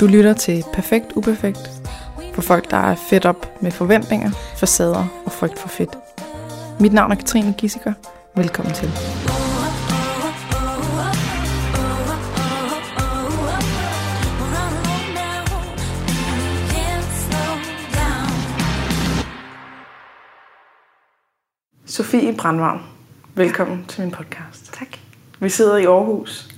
Du lytter til Perfekt Uperfekt for folk, der er fedt op med forventninger, facader og frygt for fedt. Mit navn er Katrine Gissiker. Velkommen til. Sofie Brandvarm, velkommen til min podcast. Tak. Vi sidder i Aarhus,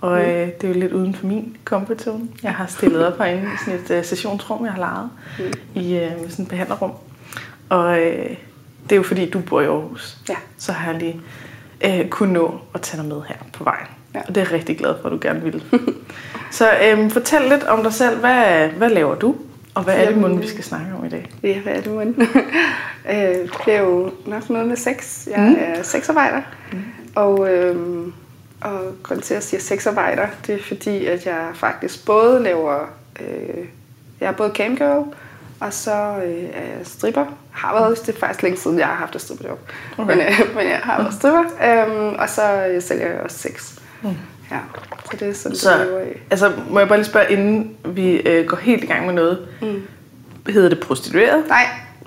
og øh, det er jo lidt uden for min comfort zone. Jeg har stillet op herinde i sådan et øh, sessionsrum, jeg har lejet, mm. i øh, sådan et behandlerrum. Og øh, det er jo fordi, du bor i Aarhus. Ja. Så har jeg lige øh, kunnet nå at tage dig med her på vejen. Ja. Og det er jeg rigtig glad for, at du gerne vil. så øh, fortæl lidt om dig selv. Hvad, hvad laver du? Og hvad er det, munden, vi skal snakke om i dag? Ja, hvad er det, mon? øh, det er jo nok noget med sex. Jeg Mm. er sexarbejder. Mm. Og, øhm, og grunden til, at jeg siger sexarbejder, det er fordi, at jeg faktisk både laver... Øh, jeg er både camgirl, og så øh, er jeg stripper. Har været, det er faktisk længe siden, jeg har haft et stripperjob. Okay. Men, øh, men jeg har været stripper. Øhm, og så øh, sælger jeg også sex. Mm. Ja, så det er sådan, Så, det lever af. altså, må jeg bare lige spørge, inden vi øh, går helt i gang med noget. Mm. Hedder det prostitueret? Nej,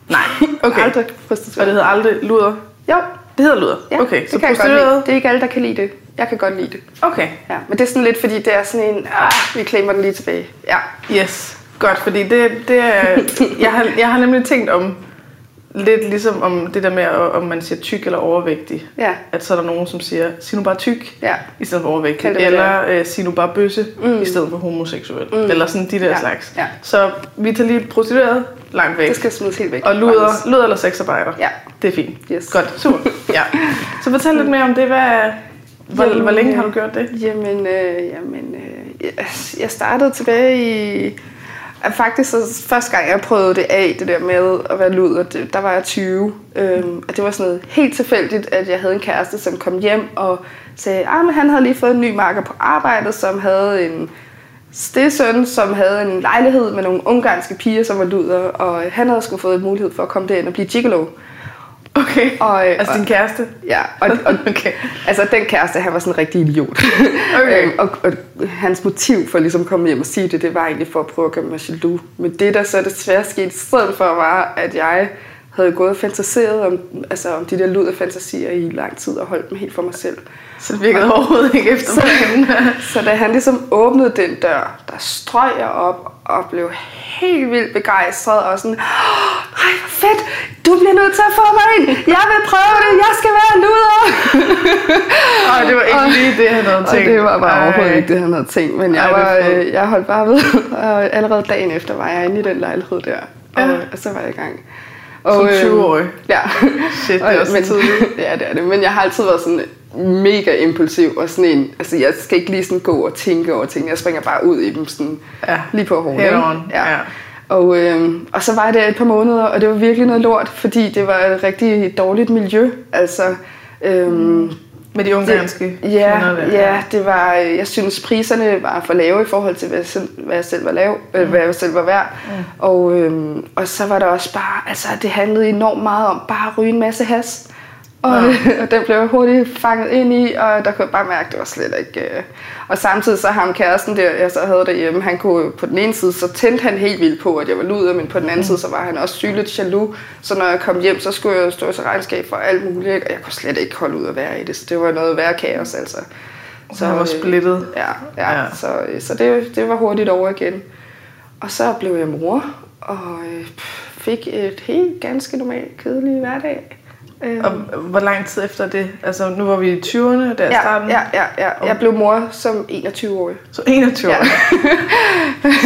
Nej, okay. aldrig Og prostitueret. det hedder aldrig luder? Jo, Det hedder luder? Ja, okay, det så kan jeg godt lide. prostitueret? Det er ikke alle, der kan lide det. Jeg kan godt lide det. Okay, Ja, men det er sådan lidt, fordi det er sådan en, ah, vi klemmer den lige tilbage. Ja, yes. Godt, fordi det, det er, jeg, har, jeg har nemlig tænkt om, lidt ligesom om det der med, om man siger tyk eller overvægtig. ja, At så er der nogen, som siger, sig nu bare tyk, ja. i stedet for overvægtig. Det, Eller øh, sig nu bare bøsse, Mm. i stedet for homoseksuel. Mm. Eller sådan de der Ja, slags. ja. Så vi tager lige prostitueret langt væk. Det skal smides helt væk. Og luder, luder eller sexarbejder. Ja, Det er fint. yes. Godt, super. Ja. Så fortæl lidt mere om det. Hvad, hvor, Jamen, hvor længe har øh, du gjort det? Jamen, øh, jamen øh, jeg- startede tilbage i... at Faktisk så første gang, jeg prøvede det af, det der med at være luder, det, der var jeg 20. Øhm, og det var sådan noget helt tilfældigt, at jeg havde en kæreste, som kom hjem og sagde, at han havde lige fået en ny marker på arbejdet, som havde en stedsøn, som havde en lejlighed med nogle ungarske piger, som var luder, og han havde sgu fået mulighed for at komme derind og blive gigolo. Okay. Og, øh, Altså din kæreste? Ja, og, og Okay. altså den kæreste, han var sådan en rigtig idiot. Okay. Øhm, og, og hans motiv for ligesom at komme hjem og sige det, det var egentlig for at prøve at gøre mig jaloux. Men det, der så desværre skete i stedet for, var, at jeg havde gået og fantaseret om, altså om de der luderfantasier i lang tid og holdt dem helt for mig selv. Så det virkede overhovedet ikke efter planen. Så da han ligesom åbnede den dør, der strøg jeg op og blev helt vildt begejstret og sådan, ej hvor fedt, du bliver nødt til at få mig ind, jeg vil prøve det, jeg skal være luder. Og det var ikke Og- lige det, han havde Og tænkt. det var bare Ej. overhovedet ikke det, han havde tænkt. Men jeg, Ej, var, øh, jeg holdt bare ved. Og allerede dagen efter var jeg inde i den lejlighed der. Og, Ja. og så var jeg i gang. Som øh, 20-årig. Ja. Shit, det er også men, tidligt. ja, det er det. Men jeg har altid været sådan mega impulsiv. Og sådan en, altså jeg skal ikke lige sådan gå og tænke over ting. Jeg springer bare ud i dem sådan Ja. lige på ikke? on. Ja. Og, øh, og så var jeg der et par måneder, og det var virkelig noget lort, fordi det var et rigtig dårligt miljø. Altså, øhm, Med de ungarske Ja, kvinder der. ja, det var, øh, jeg synes priserne var for lave i forhold til, hvad jeg selv, hvad jeg selv var, lav, mm. hvad jeg selv var værd. Mm. Og, øhm, og så var der også bare, altså det handlede enormt meget om bare at ryge en masse has. Og, og den blev hurtigt fanget ind i, og der kunne jeg bare mærke, at det var slet ikke... Øh. Og samtidig så ham kæresten der, jeg så havde derhjemme, han kunne på den ene side, så tændte han helt vildt på, at jeg var luder, men på den anden mm. side, så var han også sygeligt jaloux. Så når jeg kom hjem, så skulle jeg jo stå til regnskab for alt muligt, og jeg kunne slet ikke holde ud at være i det, så det var noget værre kaos, altså. Så han var øh, splittet. Ja, ja, Ja. så, øh, så det, det var hurtigt over igen. Og så blev jeg mor, og fik et helt ganske normalt kedelig hverdag. Øh, Og hvor lang tid efter det? Altså, nu var vi i 20'erne, der ja, starten. ja, ja, ja. Jeg blev mor som 21-årig. Så 21 år. Ja.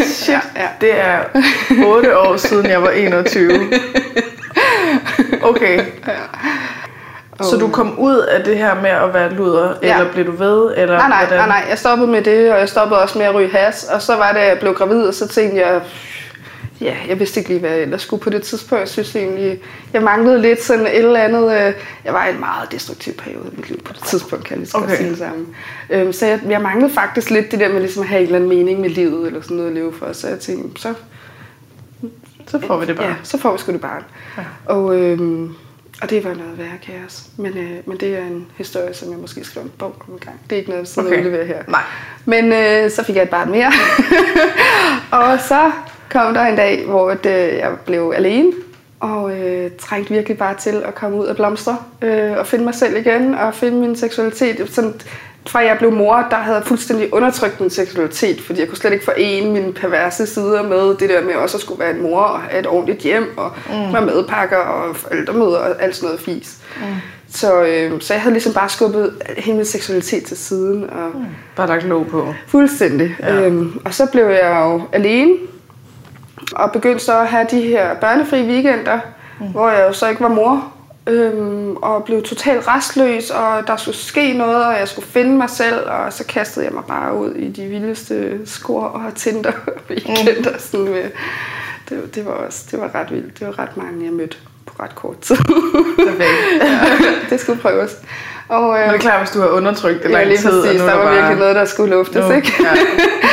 Shit, Ja, ja. det er 8 år siden, jeg var 21. Okay. Så du kom ud af det her med at være luder, Ja. eller blev du ved? Eller Nej, nej, hvordan? nej, nej, jeg stoppede med det, og jeg stoppede også med at ryge has. Og så var det, jeg blev gravid, og så tænkte jeg, ja, jeg vidste ikke lige, hvad jeg ellers skulle på det tidspunkt. Jeg synes egentlig, jeg manglede lidt sådan et eller andet. Øh, jeg var i en meget destruktiv periode i mit liv på det tidspunkt, kan jeg lige så Okay. sige det sammen. Øhm, så jeg, jeg manglede faktisk lidt det der med ligesom at have en eller anden mening med livet, eller sådan noget at leve for. Så jeg tænkte, så Så får vi det bare. Ja, så får vi sgu det barn. Ja. Og, øhm, og det var noget værre kaos. Men, øh, men det er en historie, som jeg måske skriver en bog om en gang. Det er ikke noget, som okay. jeg her. Nej. Men øh, så fik jeg et barn mere. og så kom der en dag, hvor det, øh, jeg blev alene. Og øh, trængte virkelig bare til at komme ud af blomstre. Øh, og finde mig selv igen. Og finde min seksualitet. Sådan, fra jeg blev mor, der havde jeg fuldstændig undertrykt min seksualitet, fordi jeg kunne slet ikke forene mine perverse sider med det der med også at skulle være en mor og have et ordentligt hjem og mm. med madpakker og forældremøder og alt sådan noget fis. Mm. Så, øh, så jeg havde ligesom bare skubbet hele min seksualitet til siden. Og mm. Bare lagt låg på. Fuldstændig. Ja. Øhm, og så blev jeg jo alene og begyndte så at have de her børnefri weekender, mm. hvor jeg jo så ikke var mor øhm, og blev totalt restløs, og der skulle ske noget, og jeg skulle finde mig selv, og så kastede jeg mig bare ud i de vildeste skor og Tinder weekender. Mm. Sådan med, det, det, var også, det var ret vildt. Det var ret mange, jeg mødte på ret kort tid. ja, det skulle prøves. Og, øh, det er klart, hvis du har undertrykt det lang ja, lige tid. Præcis, der var bare... virkelig noget, der skulle luftes, nu, ikke? Ja,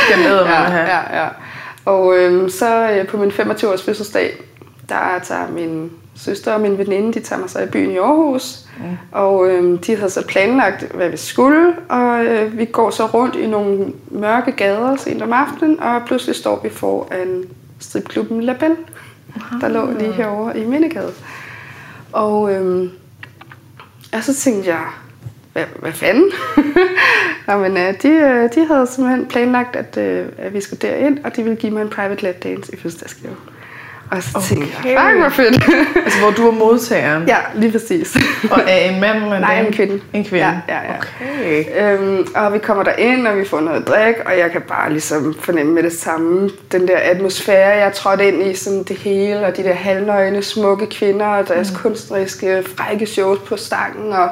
skal ja, ja, ja. Og øh, så øh, på min 25-års fødselsdag, der tager min søster og min veninde, de tager mig så i byen i Aarhus. Mm. Og øh, de havde så planlagt, hvad vi skulle. Og øh, vi går så rundt i nogle mørke gader sent om aftenen. Og pludselig står vi foran stripklubben La Belle, der lå lige herovre i Mindegade. Og, øh, og så tænkte jeg, hvad, hvad fanden? Nå, men, øh, de, øh, de havde simpelthen planlagt, at, øh, at vi skulle derind, og de ville give mig en private lap dance i fødselsdagsgave. Og så okay. tænkte jeg, fuck hvor fedt. altså hvor du er modtageren? Ja, lige præcis. og er en mand eller en Nej, en kvinde. En kvinde? Ja, ja, ja. Okay. Øhm, og vi kommer der ind og vi får noget drik, og jeg kan bare ligesom fornemme med det samme, den der atmosfære, jeg trådte ind i, sådan det hele, og de der halvnøgne, smukke kvinder, og deres mm. kunstneriske, frække shows på stangen, og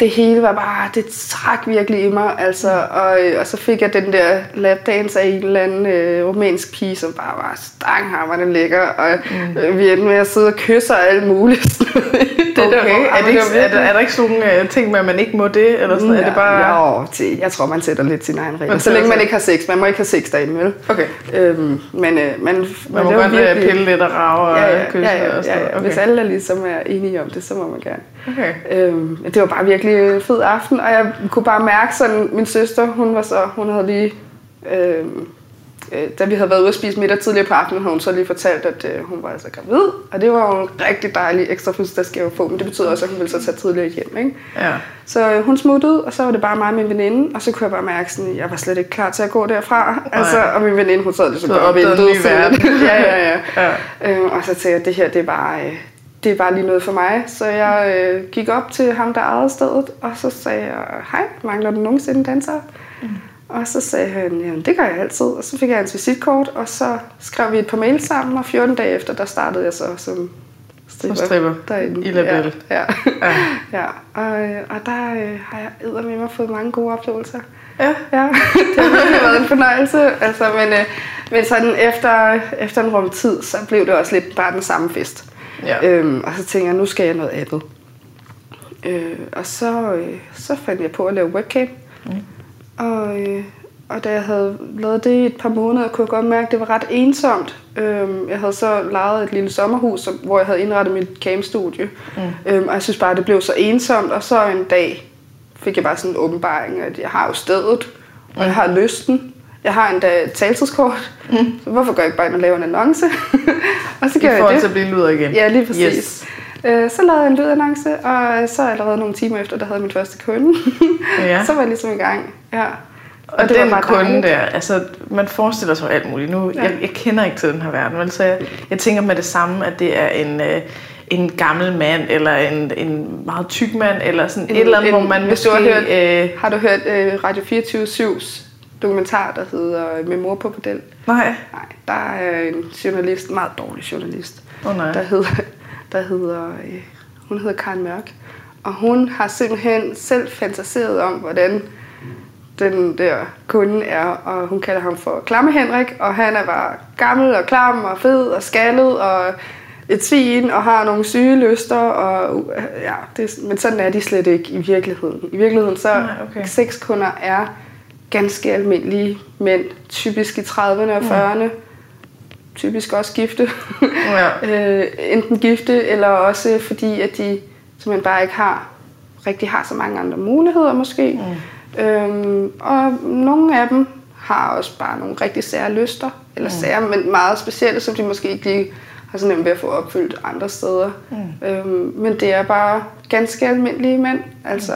det hele var bare, det trak virkelig i mig, altså, og, og så fik jeg den der lapdance af en eller anden øh, romansk pige, som bare var stanghammerende lækker, og mm. øh, vi endte med at sidde og kysse og alt muligt. det okay, der, er, det ikke, er, der, er der ikke sådan nogle uh, ting med, at man ikke må det, eller sådan, ja, er det bare... Jo, jeg tror, man sætter lidt sin egen regler, så længe man ikke har sex, man må ikke have sex derinde, vel? Okay. Øhm, men, øh, man, man, man må godt virkelig... pille lidt og rave og ja, ja, kysse ja, ja, og sådan ja, ja. Okay. Hvis alle er ligesom er enige om det, så må man gerne. Okay. Øhm, det var bare virkelig fed aften, og jeg kunne bare mærke sådan, min søster, hun var så, hun havde lige, øhm, øh, da vi havde været ude at spise middag tidligere på aftenen, havde hun så lige fortalt, at øh, hun var altså gravid, og det var jo en rigtig dejlig ekstra fødselsdagsgave at få, men det betyder også, at hun ville så tage tidligere hjem, ikke? Ja. Så øh, hun smuttede, og så var det bare mig og min veninde, og så kunne jeg bare mærke, at jeg var slet ikke klar til at gå derfra. Nej. Altså, og min veninde, hun sad ligesom bare og ventede. ja, ja, ja. ja. Øhm, og så tænkte jeg, at det her, det er bare, øh, det er bare lige noget for mig. Så jeg øh, gik op til ham, der ejede stedet, og så sagde jeg, hej, mangler du nogensinde danser? Mm. Og så sagde han, jamen det gør jeg altid. Og så fik jeg hans visitkort, og så skrev vi et par mails sammen, og 14 dage efter, der startede jeg så som stripper, stripper derinde. i Labelle. Ja, ja. ja. ja. Og, og der øh, har jeg med mig fået mange gode oplevelser. Ja. ja. det har virkelig været en fornøjelse. Altså, men, øh, men sådan efter, efter en rum tid, så blev det også lidt bare den samme fest. Ja. Øhm, og så tænkte jeg, nu skal jeg noget andet. Øh, og så, øh, så fandt jeg på at lave webcam. Mm. Og, øh, og da jeg havde lavet det i et par måneder, kunne jeg godt mærke, at det var ret ensomt. Øhm, jeg havde så lejet et lille sommerhus, hvor jeg havde indrettet mit camstudie. Mm. Øhm, og jeg synes bare, at det blev så ensomt. Og så en dag fik jeg bare sådan en åbenbaring, at jeg har jo stedet, og jeg har lysten. Jeg har endda taltidskort, mm. så hvorfor gør jeg ikke bare ind og lave en annonce? og så gør I jeg det. til at blive lyder igen. Ja, lige præcis. Yes. Øh, så lavede jeg en lydannonce, og så allerede nogle timer efter, der havde jeg min første kunde. ja. Så var jeg ligesom i gang. Ja. Og, og det den var kunde dejligt. der, altså man forestiller sig alt muligt. Nu, ja. jeg, jeg kender ikke til den her verden, men så jeg, jeg tænker med det samme, at det er en, øh, en gammel mand, eller en, en meget tyk mand, eller sådan en, et eller andet, en, hvor man måske... Du har, hørt, øh, har du hørt øh, Radio 24-7's dokumentar, der hedder Med mor på pedel? Nej. Nej, der er en journalist, en meget dårlig journalist, oh, nej. der hedder, der hedder øh, hun hedder Karen Mørk, og hun har simpelthen selv fantaseret om, hvordan den der kunde er, og hun kalder ham for Klamme Henrik, og han er bare gammel og klam og fed og skaldet og et svin og har nogle syge lyster, og ja, det, men sådan er de slet ikke i virkeligheden. I virkeligheden så Nej, okay. sexkunder er ganske almindelige mænd, typisk i 30'erne og 40'erne, typisk også gifte. Ja. øh, enten gifte, eller også fordi, at de simpelthen bare ikke har rigtig har så mange andre muligheder måske. Mm. Øhm, og nogle af dem har også bare nogle rigtig sære lyster, eller mm. sære, men meget specielle, som de måske ikke lige har så nemt ved at få opfyldt andre steder. Mm. Øhm, men det er bare ganske almindelige mænd, altså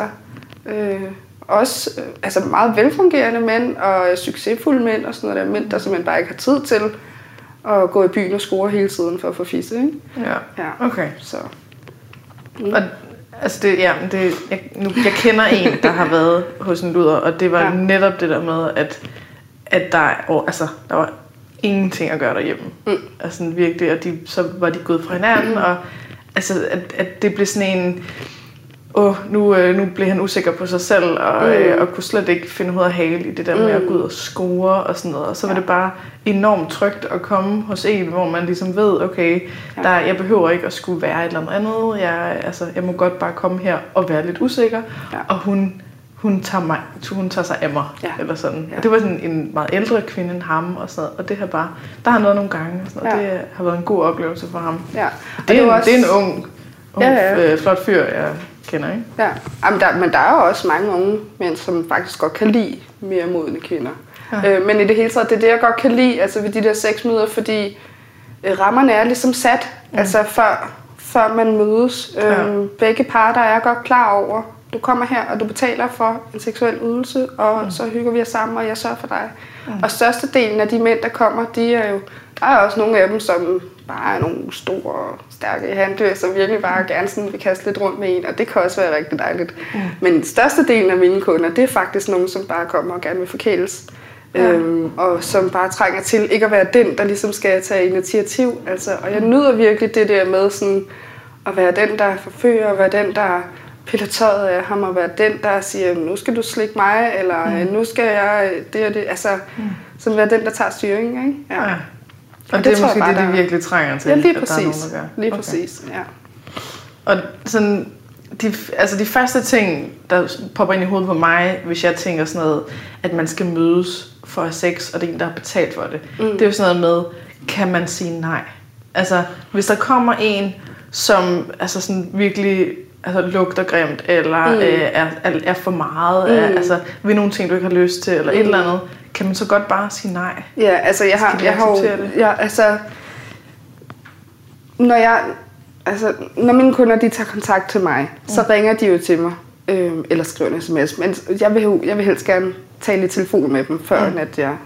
øh, også øh, altså meget velfungerende mænd og succesfulde mænd og sådan noget der mænd, der simpelthen bare ikke har tid til at gå i byen og score hele tiden for at få fisse, ikke? Ja, Ja. okay. Så Og, altså det, ja, det, jeg, nu, jeg kender en, der har været hos en luder, og det var Ja. netop det der med, at, at der, og, altså, der var ingenting at gøre derhjemme. Mm. Altså sådan virkelig, og de, så var de gået fra hinanden, og altså, at, at det blev sådan en, åh, nu, øh, nu blev han usikker på sig selv, og, Mm. mm. øh, og kunne slet ikke finde hoved og hale i det der med at gå ud og score og sådan noget. Og så var Ja. det bare enormt trygt at komme hos en, hvor man ligesom ved, okay, Ja. der, jeg behøver ikke at skulle være et eller andet andet. Jeg, altså, jeg må godt bare komme her og være lidt usikker. Ja. Og hun, hun, tager mig, hun tager sig af mig. Ja. Eller sådan. Ja. Og det var sådan en meget ældre kvinde end ham. Og, sådan noget. og det har bare, der har noget nogle gange. Og sådan noget. Ja. Det har været en god oplevelse for ham. ja. Og Det er, var en, det er en ung, ung Ja, ja. Øh, flot fyr, jeg kender. Ikke? Ja, Jamen, der, men der er jo også mange unge mænd, som faktisk godt kan lide mere modne kvinder. Ja. Øh, men i det hele taget, det er det, jeg godt kan lide altså ved de der seks møder, fordi øh, rammerne er ligesom sat, mm. altså før, før man mødes. Ja. Øhm, begge parter er godt klar over, du kommer her, og du betaler for en seksuel ydelse, og mm. så hygger vi os sammen, og jeg sørger for dig. Mm. Og størstedelen af de mænd, der kommer, de er jo, der er også nogle af dem, som bare er nogle store, stærke handdyr, som virkelig bare gerne sådan vil kaste lidt rundt med en, og det kan også være rigtig dejligt. Mm. Men størstedelen af mine kunder, det er faktisk nogen, som bare kommer og gerne vil forkæles. Ja. Øhm, og som bare trænger til ikke at være den, der ligesom skal tage initiativ. Altså, og jeg nyder virkelig det der med sådan, at være den, der forfører, være den, der piller tøjet af ham, og være den, der siger, nu skal du slikke mig, eller mm. nu skal jeg det og det. Altså, mm. som være den, der tager styringen. Ikke? Ja. Ja. Og, det det, er måske bare, det, de der er. virkelig trænger til, ja, lige at der er nogen, præcis. der gør. Lige Okay. præcis, ja. Og sådan, de, altså de første ting, der popper ind i hovedet på mig, hvis jeg tænker sådan noget, at man skal mødes for at have sex, og det er en, der har betalt for det. Mm. Det er jo sådan noget med, kan man sige nej? Altså, hvis der kommer en, som altså sådan virkelig altså, lugter grimt, eller mm. øh, er, er, er for meget, mm. er, altså ved nogle ting, du ikke har lyst til, eller mm. et eller andet, kan man så godt bare sige nej? Ja, altså jeg har, jeg har det? ja, altså, når jeg, altså, når mine kunder, de tager kontakt til mig, mm. så ringer de jo til mig, øh, eller skriver en sms, men jeg vil, jeg vil helst gerne tale i telefon med dem, før mm. at jeg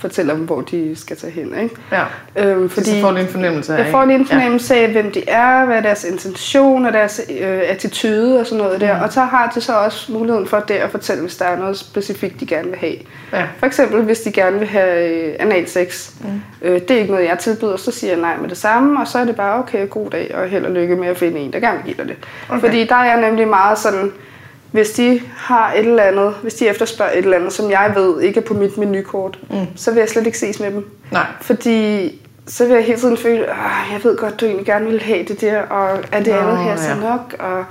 fortæller dem, hvor de skal tage hen, ikke? Ja. Øhm, Fordi, så får du en fornemmelse af, jeg får en fornemmelse af, hvem de er, hvad er deres intention og deres øh, attitude og sådan noget der. Mm. Og så har de så også muligheden for det at fortælle, hvis der er noget specifikt, de gerne vil have. Ja. For eksempel, hvis de gerne vil have øh, analsex. Mm. Øh, det er ikke noget, jeg tilbyder, så siger jeg nej med det samme. Og så er det bare, okay, god dag og held og lykke med at finde en, der gerne vil give dig det. Okay. Fordi der er jeg nemlig meget sådan, hvis de har et eller andet, hvis de efterspørger et eller andet, som jeg ved ikke er på mit menukort, mm. så vil jeg slet ikke ses med dem. Nej. Fordi så vil jeg hele tiden føle, at jeg ved godt, du egentlig gerne vil have det der, og er det Nå, andet her så ja. nok? Og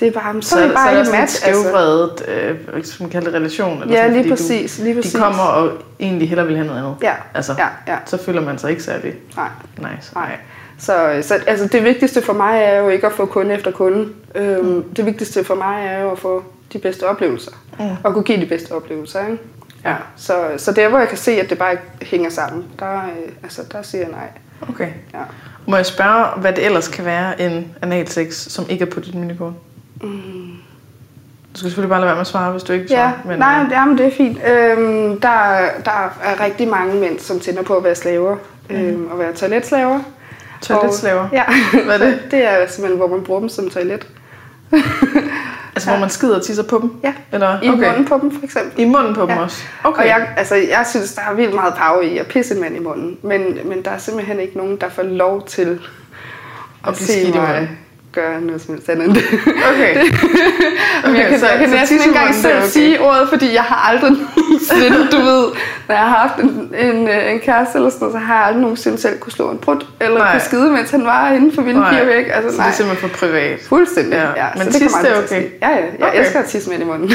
det er bare, så, Så, er det så bare er der ikke match. Altså. skævvredet, øh, som kalder det, relation. Eller Ja, sådan, lige præcis, lige præcis. De kommer og egentlig hellere vil have noget andet. Ja, Altså, ja, ja. Så føler man sig ikke særlig Nej, nice. nej. Så, så altså, det vigtigste for mig er jo ikke at få kunde efter kunde. Øhm, mm. Det vigtigste for mig er jo at få de bedste oplevelser. Mm. Og kunne give de bedste oplevelser. Ikke? Ja. Så, så der, hvor jeg kan se, at det bare ikke hænger sammen, der, øh, altså, der siger jeg nej. Okay. Ja. Må jeg spørge, hvad det ellers kan være en analsex, som ikke er på dit menukort? Du skal selvfølgelig bare lade være med at svare, hvis du ikke Ja, svarer. men, nej, øh, men, jamen, det er fint. Øhm, der, der er rigtig mange mænd, som tænder på at være slaver. Øhm, og være toiletslaver. Toiletslaver? Ja. Hvad er det? det er simpelthen, hvor man bruger dem som toilet. Altså, hvor man skider og tisser på dem? Ja, Eller, i munden på dem for eksempel. I munden på dem Ja. også? Okay. Og jeg, altså, jeg synes, der er vildt meget power i at pisse en mand i munden. Men, men der er simpelthen ikke nogen, der får lov til at, blive se skidt i munden. Gøre noget som helst andet end det. Okay. Okay, jeg kan, så- jeg kan så næsten ikke engang det selv okay. sige ordet, fordi jeg har aldrig nogensinde, du ved, når jeg har haft en, en, øh, en kæreste eller sådan noget, så har jeg aldrig nogensinde selv kunne slå en brud, eller Nej. kunne skide, mens han var inden for mine fire væg. Altså, så nej. det er simpelthen for privat. Fuldstændig, Ja, ja. men så det er okay? Ja, ja. Jeg Okay. elsker at tisse mænd i munden. Nå,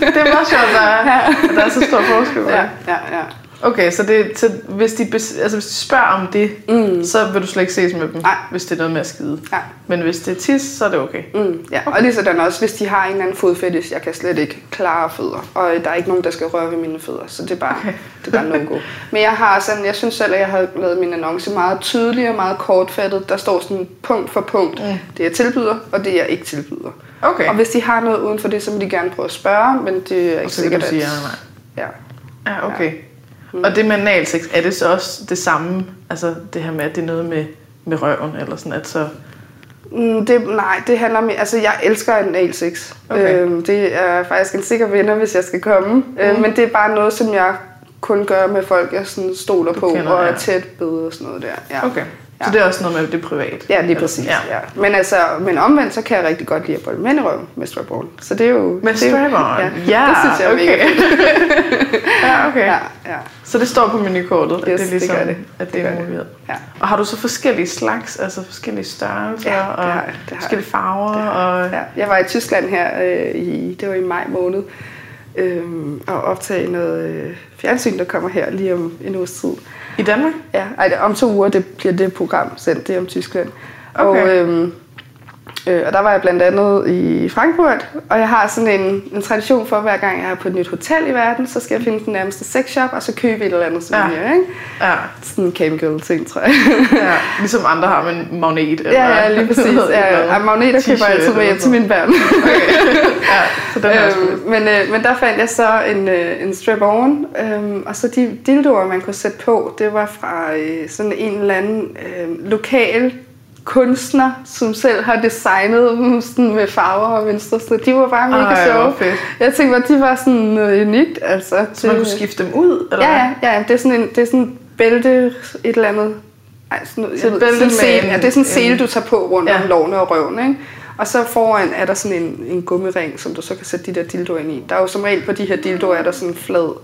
det er meget sjovt, at der, er- at der er så stor forskel ja, det. ja, ja. Okay, så, det, så hvis, de, altså hvis de spørger om det, Mm. så vil du slet ikke ses med dem, Nej. hvis det er noget med at skide. Ja. Men hvis det er tis, så er det okay. Mm, ja, og lige sådan også, hvis de har en eller anden fodfetish, jeg kan slet ikke klare fødder, og der er ikke nogen, der skal røre ved mine fødder, så det er bare, okay. det er bare no-go. Men jeg har sådan, jeg synes selv, at jeg har lavet min annonce meget tydelig og meget kortfattet. Der står sådan punkt for punkt, mm. det jeg tilbyder, og det jeg ikke tilbyder. Okay. Og hvis de har noget uden for det, så må de gerne prøve at spørge, men det er ikke så kan du sikkert, sige at... ja, nej. Ja. Ja, okay. Mm. Og det med analsex, er det så også det samme? Altså det her med, at det er noget med, med røven, eller sådan, at så... Mm, det, nej, det handler om... Altså, jeg elsker analsex. Okay. Øhm, det er faktisk en sikker vinder, hvis jeg skal komme. Mm. Øhm, men det er bare noget, som jeg kun gør med folk, jeg sådan stoler Du på, kender, og er ja. tæt ved og sådan noget der. Ja. Okay. Ja. Så det er også noget med, at det privat? Ja, lige præcis. Ja. Ja. Men, altså, men omvendt, så kan jeg rigtig godt lide at bolle røven med strap Så det er jo... Med strap-on? Ja, ja, det synes jeg er okay. ja, okay. Ja, ja. Så det står på menukortet, at Yes, det er ligesom, det det. at det, Det er gør det. ja. Og har du så forskellige slags, altså forskellige størrelser Ja, det og har jeg, det har forskellige farver? Det har og... Ja, jeg var i Tyskland her øh, i, det var i maj måned, øh, og optage noget øh, fjernsyn, der kommer her lige om en uges tid. I Danmark? Ja, ej, om to uger det bliver det program sendt, det om Tyskland. Okay. Og, øhm, øh, og der var jeg blandt andet i Frankfurt, og jeg har sådan en, en tradition for, hver gang jeg er på et nyt hotel i verden, så skal jeg finde den nærmeste sexshop, og så købe et eller andet souvenir, ja. ikke? Ja. Sådan en camgirl ting, tror jeg. ja. Ligesom andre har med en magnet. Eller, ja, ja, lige præcis. Ja, ja, magneter køber jeg altid med hjem til mine børn. ja, så den øhm, men, øh, men der fandt jeg så en, øh, en strap-on, øhm, og så de dildoer, man kunne sætte på, det var fra øh, sådan en eller anden øh, lokal kunstner, som selv har designet dem sådan med farver og mønstre, så de var bare mega Ej, sjove. fedt. Jeg tænkte bare, de var sådan noget unikt. Altså, Så man kunne skifte dem ud? Eller Ja, ja, ja, det er sådan en det er sådan en bælte, et eller andet. Ej, sådan noget, Så jeg bælte sådan sele, ja, det er sådan en sele, du tager på rundt Ja. om lårene og røven, ikke? Og så foran er der sådan en, en gummiring, som du så kan sætte de der dildoer ind i. Der er jo som regel på de her dildoer, er der sådan en flad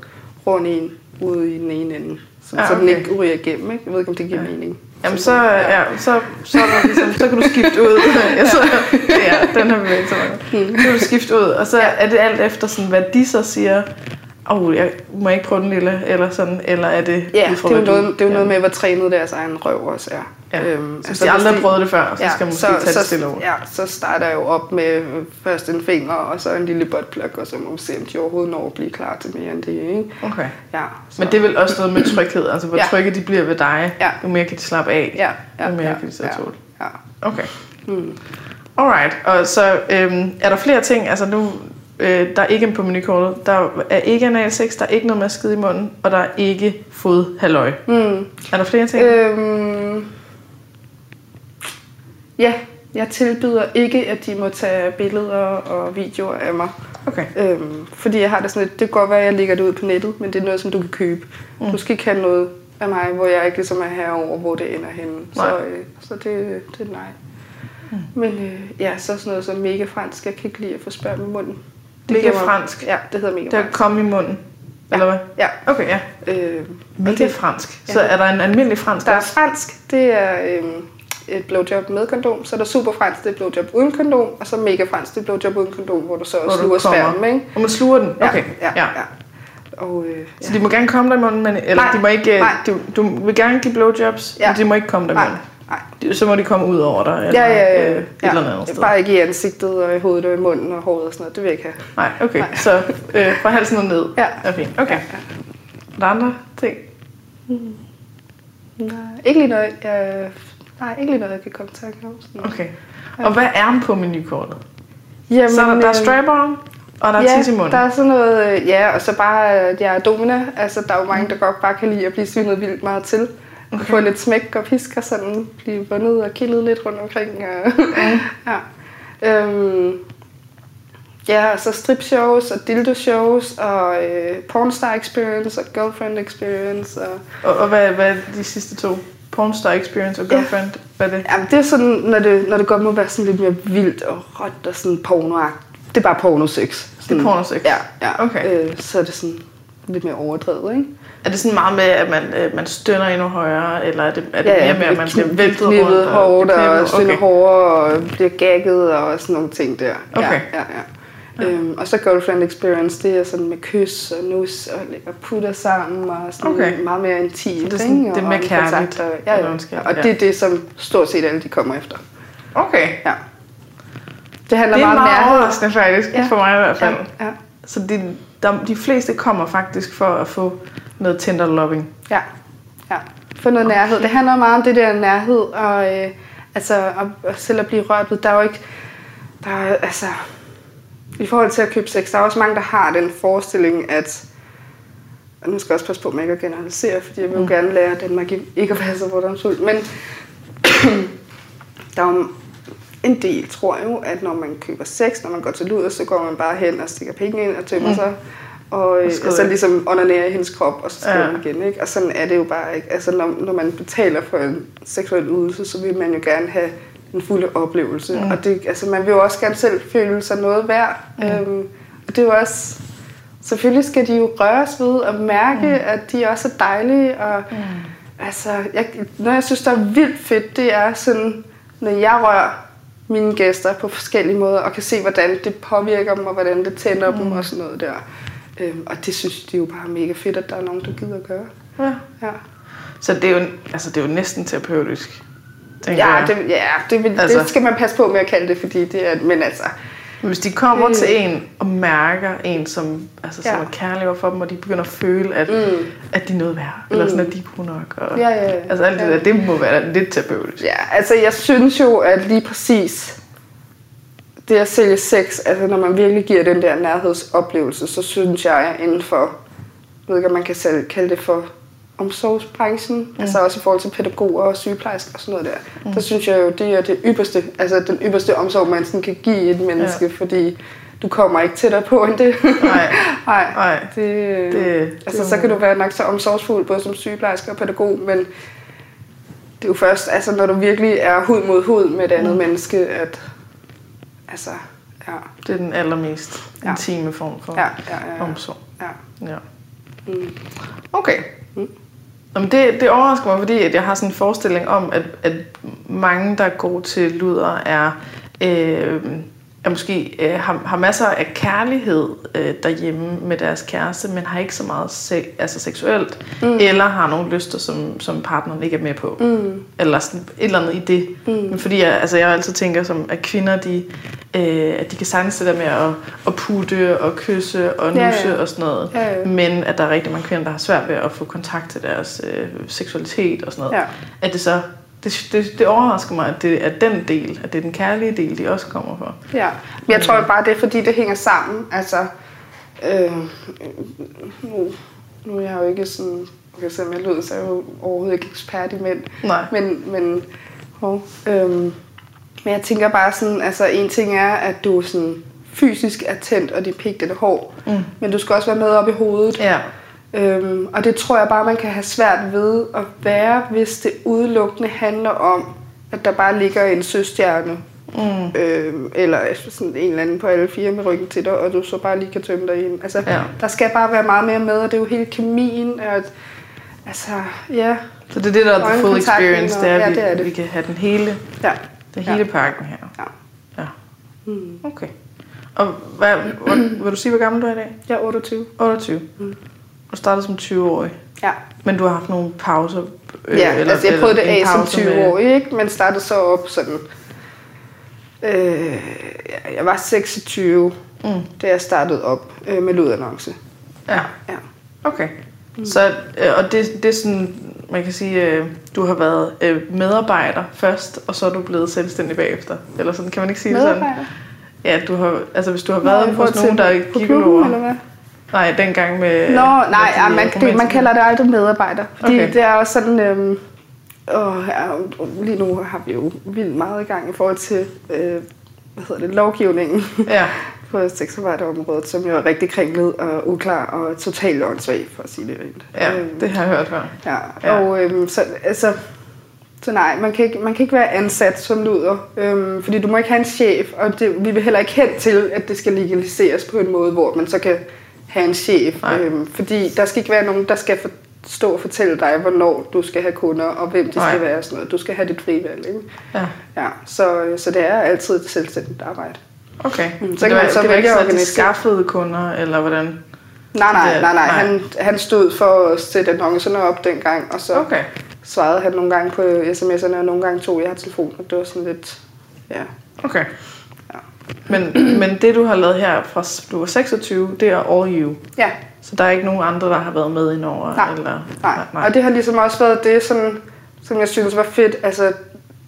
rund en ude i den ene ende. Så, Ja, så den okay. ikke ryger igennem, ikke? Jeg ved ikke, om det giver Ja. mening. Jamen så, ja, så, så, er der ligesom, så kan du skifte ud. ja, så, ja, den har vi med så meget. Så kan du skifte ud, og så er det alt efter, sådan, hvad de så siger. Åh, oh, jeg må ikke prøve den lille, eller sådan, eller er det... Ja, det er jo noget, det er jo noget med, hvor trænet deres egen røv også er. Ja. Øhm, Så hvis de aldrig har prøvet det før, så ja, skal man måske så, tage det stille over. Ja, så starter jeg jo op med først en finger, og så en lille buttplug, og så må vi se, om de overhovedet når at blive klar til mere end det, ikke? Okay. Ja, så. Men det er vel også noget med tryghed, altså hvor Ja. trygge de bliver ved dig, Ja. jo mere kan de slappe af, Ja, ja, jo mere ja, kan de så ja, tåle. ja. Okay. Mm. Alright, og så øhm, er der flere ting, altså nu, øh, der er ikke på menukortet, der er ikke analsex, der er ikke noget med skide i munden, og der er ikke fodhalløj. Mm. Er der flere ting? Øhm, ja, jeg tilbyder ikke, at de må tage billeder og videoer af mig. Okay. Øhm, fordi jeg har det sådan lidt, det kan godt være, at jeg lægger det ud på nettet, men det er noget, som du kan købe. Mm. Du skal ikke have noget af mig, hvor jeg ikke ligesom er herover, hvor det ender henne. Så, Nej. øh, så det, det er nej. Mm. Men øh, ja, så sådan noget som mega fransk. Jeg kan ikke lide at få spørg med munden. Mega giver mig- fransk? Ja, det hedder mega Det er komme i munden, Ja. eller hvad? Ja. Okay, ja. Øh, Mega det- fransk. Ja. Så er der en almindelig fransk Der er fransk, det er øhm, et blowjob med kondom. Så er der super fransk, det er blowjob uden kondom. Og så mega fransk, det er blowjob uden kondom, hvor du så Hvor også sluger sværmen, ikke? Og man sluger den? Okay, ja, ja. ja. Og, øh, Så de må gerne komme dig i munden, men, eller Nej, de må ikke, øh, nej. du, du vil gerne give blowjobs, Ja. men de må ikke komme dig i nej, munden. nej. De- Så må de komme ud over dig, eller Ja, ja, ja. øh, et ja. eller andet sted. Bare ikke i ansigtet og i hovedet og i munden og håret og sådan noget. Det vil jeg ikke have. Nej, okay. Nej. Så øh, fra halsen og ned Ja. er fint. Okay. Ja, Er der andre ting? Nej, ikke lige noget, jeg, nej, ikke lige noget, jeg kan komme til at. Okay. Og hvad er på menukortet? Jamen, Så er der, der er øh, strap-on, og der er ja, tis i munden. der er sådan noget, øh, ja, og så bare, jeg er domina. Altså, der er jo mange, der godt bare kan lide at blive svinet vildt meget til. Okay. Få lidt smæk og pisk og sådan, blive bundet og kildet lidt rundt omkring. Og, ja. Øhm, ja, og så strip shows og dildo shows og øh, pornstar experience og girlfriend experience. Og, Og, og hvad, hvad er de sidste to? Pornstar Experience og Ja. Girlfriend? Hvad er det? Jamen, det er sådan, når det, når det godt må være sådan lidt mere vildt og råt og sådan pornoagt. Det er bare pornosex. Sådan, pornosex? Ja, ja. Okay. Øh, så er det sådan lidt mere overdrevet, ikke? Er det sådan meget med, at man, øh, man stønner endnu højere, eller er det, er det Ja, ja, mere med, at man bliver væltet rundt? knippet hårdt og knippet? spændt okay. hårdere og bliver gagget og sådan nogle ting der. Okay. Ja, ja, Ja. Øhm, og så girlfriend experience, det er sådan med kys og nus og lægge putter sammen og sådan Okay. meget mere intimt. Det er sådan- ikke? det er Og mere kærligt, Og, ja, ja. og ja. det er det, som stort set alle de kommer efter. Okay. Ja. Det handler Det er meget om meget nærhed. overraskende faktisk, Ja. for mig i hvert fald. Ja, ja, Så de, der, de fleste kommer faktisk for at få noget tender loving. ja, ja. For noget okay. nærhed. Det handler meget om det der nærhed og øh, altså at, at selv at blive rørt ved. Der er jo ikke, der er, altså, i forhold til at købe sex, der er også mange, der har den forestilling, at og nu skal jeg også passe på med ikke at generalisere, fordi jeg vil jo Mm. gerne lære Danmark ikke at være så fordomsfuld, men der er jo en del, tror jeg jo, at når man køber sex, når man går til luder, så går man bare hen og stikker penge ind og tømmer Mm. sig, og, øh, skrider og så ind. ligesom onanerer i hendes krop, og så skrider Ja. man igen. Ikke? Og sådan er det jo bare ikke. Altså når, når man betaler for en seksuel ydelse, så vil man jo gerne have den fulde oplevelse. Mm. Og det, altså, man vil jo også gerne selv føle sig noget værd. Mm. Øhm, og det er jo også... Selvfølgelig skal de jo røres ved og mærke, mm. at de også er dejlige. Og, mm. altså, jeg, når jeg synes, der er vildt fedt, det er sådan, når jeg rører mine gæster på forskellige måder, og kan se, hvordan det påvirker dem, og hvordan det tænder mm. dem og sådan noget der. Øhm, og det synes de jo bare er mega fedt, at der er nogen, der gider at gøre. Ja. Ja, Så det er jo, altså, det er jo næsten terapeutisk, ja, det, ja det, vil, Altså- det skal man passe på med at kalde det, fordi det er, men altså, Hvis de kommer Det- til en og mærker en, som, altså, som Ja. er kærlig over for dem, og de begynder at føle, at, Mm. at de er noget værd, eller sådan, at de er gode nok. Og, Ja, ja, ja. Altså alt det Ja. der, det må være lidt terapeutisk. Ja, altså jeg synes jo, at lige præcis det at sælge sex, altså når man virkelig giver den der nærhedsoplevelse, så synes jeg inden for, jeg ved ikke om man kan kalde det for omsorgsbranchen, mm. altså også i forhold til pædagoger og sygeplejersker og sådan noget der, mm. der synes jeg jo, det er det ypperste, altså den ypperste omsorg, man sådan kan give et menneske, Ja. fordi du kommer ikke tættere på end det. Nej. Nej. Det- det, altså, det- så kan du være nok så omsorgsfuld, både som sygeplejerske og pædagog, men det er jo først, altså, når du virkelig er hud mod hud med et andet mm. menneske, at altså, ja, Det er den allermest Ja. intime form for ja, ja, ja, ja. omsorg. ja. Ja. Mm. Okay. Mm. Jamen det, det overrasker mig, fordi at jeg har sådan en forestilling om, at, at mange, der går til luder, er, øh, er måske øh, har, har masser af kærlighed øh, derhjemme med deres kæreste, men har ikke så meget se, altså seksuelt, mm. eller har nogle lyster, som, som partneren ikke er med på. Mm. Eller sådan et eller andet i det. Mm. Men fordi jeg, altså jeg altid tænker, som, at kvinder, de, øh, at de kan sagtens det der med at, at putte og kysse og Ja, nusse ja. og sådan noget. Ja, ja. Men at der er rigtig mange kvinder, der har svært ved at få kontakt til deres øh, seksualitet og sådan noget. Ja. At det så, det, det, det overrasker mig, at det er den del, at det er den kærlige del, de også kommer for. Ja, men jeg tror bare, det er fordi, det hænger sammen. Altså, øh, nu, nu er jeg jo ikke sådan, okay, selvom jeg lyder, så er jeg jo overhovedet ikke ekspert i mænd. Nej. Men, men, hov, øh, men jeg tænker bare sådan, altså en ting er, at du sådan fysisk er tændt, og det er hård. Mm. Men du skal også være med op i hovedet. Ja. Øhm, og det tror jeg bare, man kan have svært ved at være, hvis det udelukkende handler om, at der bare ligger en søstjerne. Mm. Øhm, eller sådan en eller anden på alle fire med ryggen til dig, og du så bare lige kan tømme dig ind. Altså, Ja. der skal bare være meget mere med, og det er jo hele kemien. At, altså, ja. Så det er det, der er the full experience, og- det er, ja, vi, det er det. vi kan have den hele, ja. den Ja. hele pakken her. Ja. Ja. Mm. Okay. Og hvad, hvor, vil du sige, hvor gammel du er i dag? Jeg er 28. 28. Mm. Du startede som 20-årig, Ja, men du har haft nogle pauser? øh, ja eller- altså jeg prøvede det af som pause med- 20-årig, ikke? men startede så op sådan... Øh, jeg var 26, Mm. da jeg startede op øh, med lydannonce. Ja, Ja. okay. Så, øh, og det, det er sådan, man kan sige, øh, du har været øh, medarbejder først, og så er du blevet selvstændig bagefter. Eller sådan, kan man ikke sige det sådan? Ja, du har, altså hvis du har været hos nogen, der er på klubben, eller hvad? Nej, dengang med... Nå, nej, med ja, de man, det, man kalder det aldrig medarbejder. Fordi Okay. det er også sådan... Øhm, åh, ja, lige nu har vi jo vildt meget i gang i forhold til øh, hvad hedder det, lovgivningen Ja, på sexarbejderområdet, som jo er rigtig kringlet og uklar og totalt åndssvag, for at sige det rent. ja, Øhm, det har jeg hørt før. Ja, Ja. og øhm, så, altså, så nej, man kan, ikke, man kan ikke være ansat som luder, øhm, fordi du må ikke have en chef, og det, vi vil heller ikke hen til, at det skal legaliseres på en måde, hvor man så kan have en chef. Nej. Øhm, fordi der skal ikke være nogen, der skal for, stå og fortælle dig, hvornår du skal have kunder, og hvem det Nej. skal være og sådan noget. Du skal have dit frivalg, ikke? Ja. Ja, så, så det er altid et selvstændigt arbejde. Okay. Mm, så, så det var, man så det var ikke sådan, at de skaffede kunder, eller hvordan? Nej, nej, Det- nej, nej. nej. Han, han stod for at sætte annoncerne op dengang, og så Okay. svarede han nogle gange på sms'erne, og nogle gange tog jeg telefonen, og det var sådan lidt, ja. Okay. Ja. Men, men det, du har lavet her fra du var 26, det er all you. Ja, Så der er ikke nogen andre, der har været med indover? Nej. Eller, nej. Og det har ligesom også været det, som, som jeg synes var fedt, altså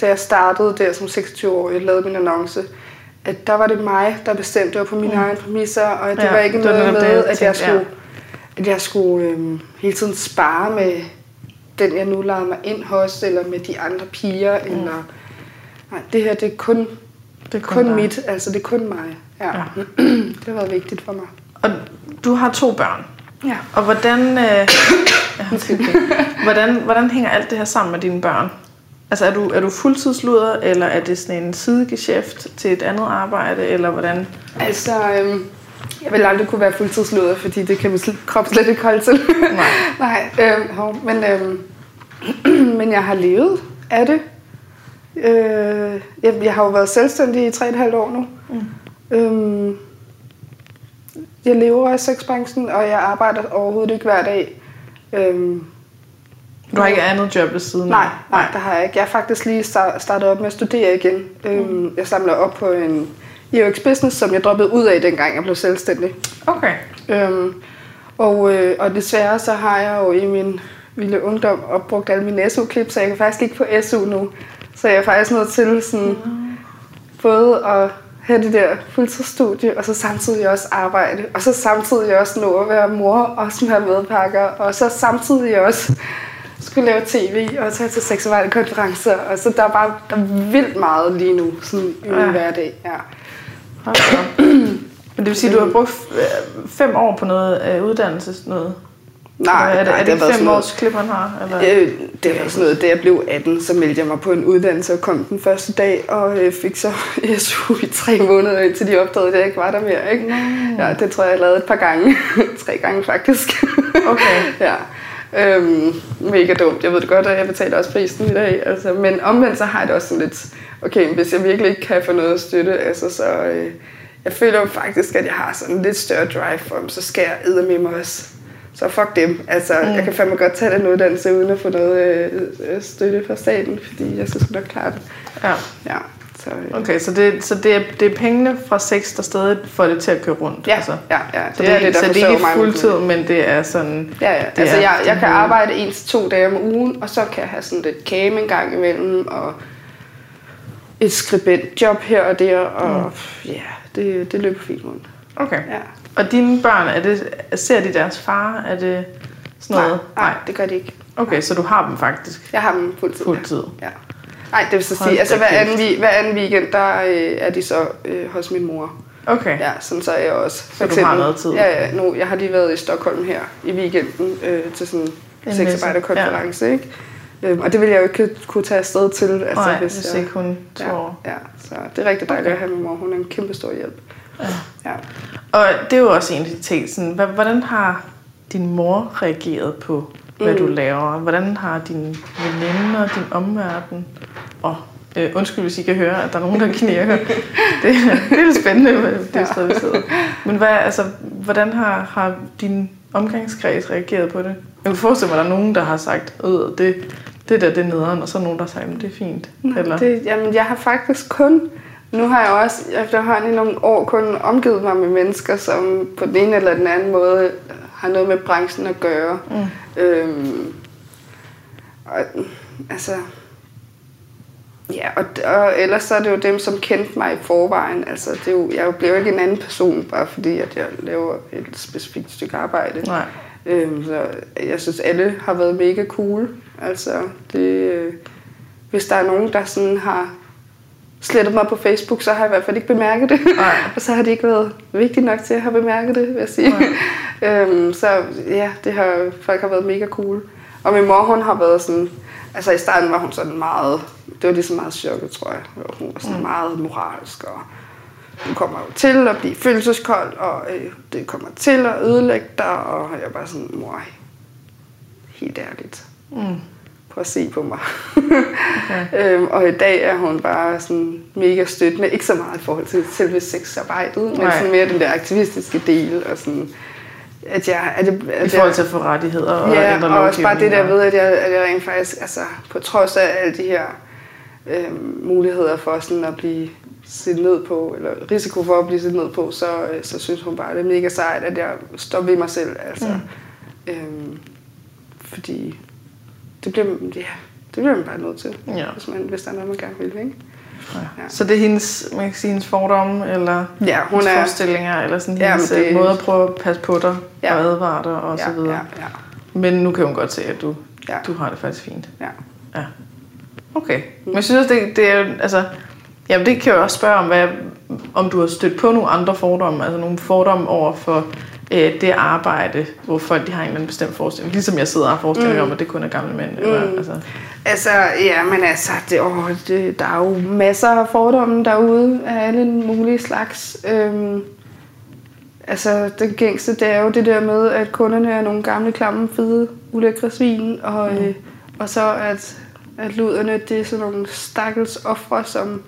da jeg startede der som 26-årig og lavede min annonce, at der var det mig, der bestemte, det var på mine mm. egne præmisser, og det Ja, var ikke det noget med, det, jeg at jeg skulle, at jeg skulle øhm, hele tiden spare med den, jeg nu lavede mig ind hos, eller med de andre piger, mm. eller... Nej, det her, det er kun, Det er kun dig. mit, altså det er kun mig. Ja. Ja. det har været vigtigt for mig. Og du har to børn. Ja. Og hvordan, øh, hvordan, hvordan hænger alt det her sammen med dine børn? Altså er du, er du fuldtidsluder, eller er det sådan en sidegeschæft til et andet arbejde, eller hvordan? Altså, øhm, jeg vil aldrig kunne være fuldtidsluder, fordi det kan min krop slet ikke holde til. Nej. Nej, øhm, hov, men, øhm, men jeg har levet af det. Øh, jeg, jeg har jo været selvstændig i 3,5 år nu. Mm. Øhm, jeg lever af sexbranchen, og jeg arbejder overhovedet ikke hver dag. Øhm, Du har ikke andet job ved siden af? Nej, nej, det har jeg ikke. Jeg er faktisk lige star- startet op med at studere igen. Øhm, Mm. Jeg samler op på en UX Business, som jeg droppede ud af, dengang jeg blev selvstændig. Okay. Øhm, og, øh, og desværre så har jeg jo i min vilde ungdom opbrugt alle mine SU-klip, så jeg kan faktisk ikke på SU nu. Så jeg er faktisk nødt til sådan, både at have det der fuldtidsstudie, og så samtidig også arbejde, og så samtidig også nå at være mor, og have medpakker, og så samtidig også skulle lave tv og tage til seksuelle konferencer, og så der er bare der er vildt meget lige nu sådan i min Ja. hverdag. Ja. Op. Men det vil sige, at du har brugt fem år på noget øh, uddannelse? Noget. Nej, Eller er det, nej, er det, sådan fem noget- års klip, han har? Eller? Øh, det var sådan noget, da jeg blev 18, så meldte jeg mig på en uddannelse og kom den første dag, og øh, fik så SU i tre måneder, indtil de opdagede, at jeg ikke var der mere. Ikke? Ja, det tror jeg, jeg lavede et par gange. tre gange faktisk. Okay. ja. Øhm, mega dumt. Jeg ved det godt, at jeg betaler også prisen i dag. Altså, men omvendt så har jeg det også sådan lidt, okay, hvis jeg virkelig ikke kan få noget at støtte, altså, så øh, jeg føler faktisk, at jeg har sådan en lidt større drive for dem, så skal jeg med mig også. Så fuck dem. Altså, mm. jeg kan fandme godt tage den uddannelse uden at få noget øh, øh, støtte fra staten, fordi jeg skal sgu nok klare det. Ja. Ja, så, øh. Okay, så, det, så det, er, det er pengene fra sex, der stadig får det til at køre rundt? Ja, altså. ja, ja. Så det, er, det, der så det er ikke fuldtid, men det er sådan... Ja, ja. Altså, er jeg, jeg kan arbejde en til to dage om ugen, og så kan jeg have sådan lidt kame en gang imellem, og et skribentjob her og der, og mm. ja, det, det løber fint rundt. Okay. Ja. Og dine børn, er det, ser de deres far? Er det sådan noget? Nej, nej, det gør det ikke. Okay, så du har dem faktisk Jeg har dem fuldtid. fuldtid? Ja. Nej, det vil så Hold sige, altså hver anden, hver anden weekend, der øh, er de så øh, hos min mor. Okay. Ja, sådan så er jeg også. For Så du har noget tid? Ja, ja. Nu, jeg har lige været i Stockholm her i weekenden øh, til sådan en sexarbejderkonference, ja. ikke? Øhm, og det ville jeg jo ikke kunne tage afsted til. Altså, Nej, hvis jeg, ikke hun tror. Ja, ja, så det er rigtig dejligt okay. at have min mor. Hun er en kæmpe stor hjælp. Ja. Ja. Og det er jo også en af de ting, sådan, hvordan har din mor reageret på, hvad Mm. du laver? Hvordan har dine veninder, din omverden, og øh, undskyld, hvis I kan høre, at der er nogen, der knirker. det, det er lidt spændende, det Ja. sted, vi sidder. Men hvad, altså, hvordan har, har din omgangskreds reageret på det? Jeg kan forestille mig, at der er nogen, der har sagt, øh, det, det der, det er nederen, og så er nogen, der har sagt, at det er fint. Eller? Det, jamen, jeg har faktisk kun... Nu har jeg også efterhånden i nogle år kun omgivet mig med mennesker, som på den ene eller den anden måde har noget med branchen at gøre. Mm. Øhm, og, altså, ja, og, og ellers så er det jo dem, som kendte mig i forvejen. Altså, det er jo, jeg blev jo ikke en anden person, bare fordi at jeg laver et specifikt stykke arbejde. Nej. Øhm, så jeg synes, alle har været mega cool. Altså, det, øh, hvis der er nogen, der sådan har slettet mig på Facebook, så har jeg i hvert fald ikke bemærket det. Nej. og så har det ikke været vigtigt nok til at have bemærket det, vil jeg sige. øhm, så ja, det har, folk har været mega cool. Og min mor, hun har været sådan... Altså i starten var hun sådan meget... Det var ligesom meget chokket, tror jeg. Hun var sådan mm. meget moralsk og du kommer jo til at blive følelseskold, og øh, det kommer til at ødelægge dig, og jeg bare sådan, mor, helt ærligt. Mm. Prøv at se på mig. Okay. øhm, og i dag er hun bare sådan mega støttende, ikke så meget i forhold til selve sexarbejdet, men Nej. sådan mere den der aktivistiske del, og sådan, at jeg... At jeg at I forhold til at få rettigheder og Ja, ændre og også bare det der ved, at jeg, at jeg rent faktisk, altså på trods af alle de her øh, muligheder for sådan at blive set ned på, eller risiko for at blive set ned på, så, øh, så synes hun bare, det er mega sejt, at jeg står ved mig selv. Altså, mm. øhm, fordi det bliver, ja, det bliver man bare nødt til, Ja. hvis, man, hvis der er noget, man gerne vil. Ikke? Ja. Ja. Så det er hendes, man kan sige, hendes fordomme, eller Ja, hun hendes er... forestillinger, eller sådan Ja, hendes det- det... måde at prøve at passe på dig Ja. og advare dig og så ja, videre. ja, ja, Men nu kan hun godt se, at du, ja, du har det faktisk fint. ja. Ja. Okay. Men jeg synes, det, det er jo- altså, jamen det kan jeg jo også spørge om, hvad, om du har stødt på nogle andre fordomme, altså nogle fordomme over for øh, det arbejde, hvor folk de har en eller anden bestemt forestilling. Ligesom jeg sidder og har forestilling mm. om, at det kun er gamle mænd. Eller, altså. Altså, ja, men altså, det, åh, det, der er jo masser af fordomme derude af alle mulige slags. Øhm, altså, det gængste, det er jo det der med, at kunderne er nogle gamle, klamme, fede, ulækre svin, og, mm. øh, og så at, at luderne, det er sådan nogle stakkels ofre, som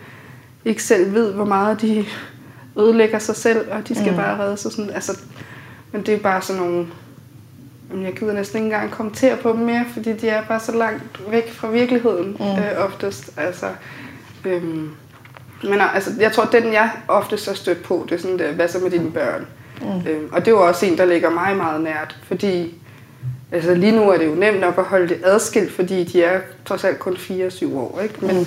ikke selv ved, hvor meget de ødelægger sig selv, og de skal mm. bare redde sig sådan. Altså, men det er bare sådan nogle Jamen, jeg gider næsten ikke engang kommentere på dem mere, fordi de er bare så langt væk fra virkeligheden mm. øh, oftest. Altså, øhm, men altså, jeg tror, den jeg oftest har stødt på, det er sådan der, hvad så med dine børn? Mm. Øhm, og det er jo også en, der ligger mig meget nært, fordi altså, lige nu er det jo nemt nok at holde det adskilt, fordi de er trods alt kun 4 og 7 år. Ikke? Men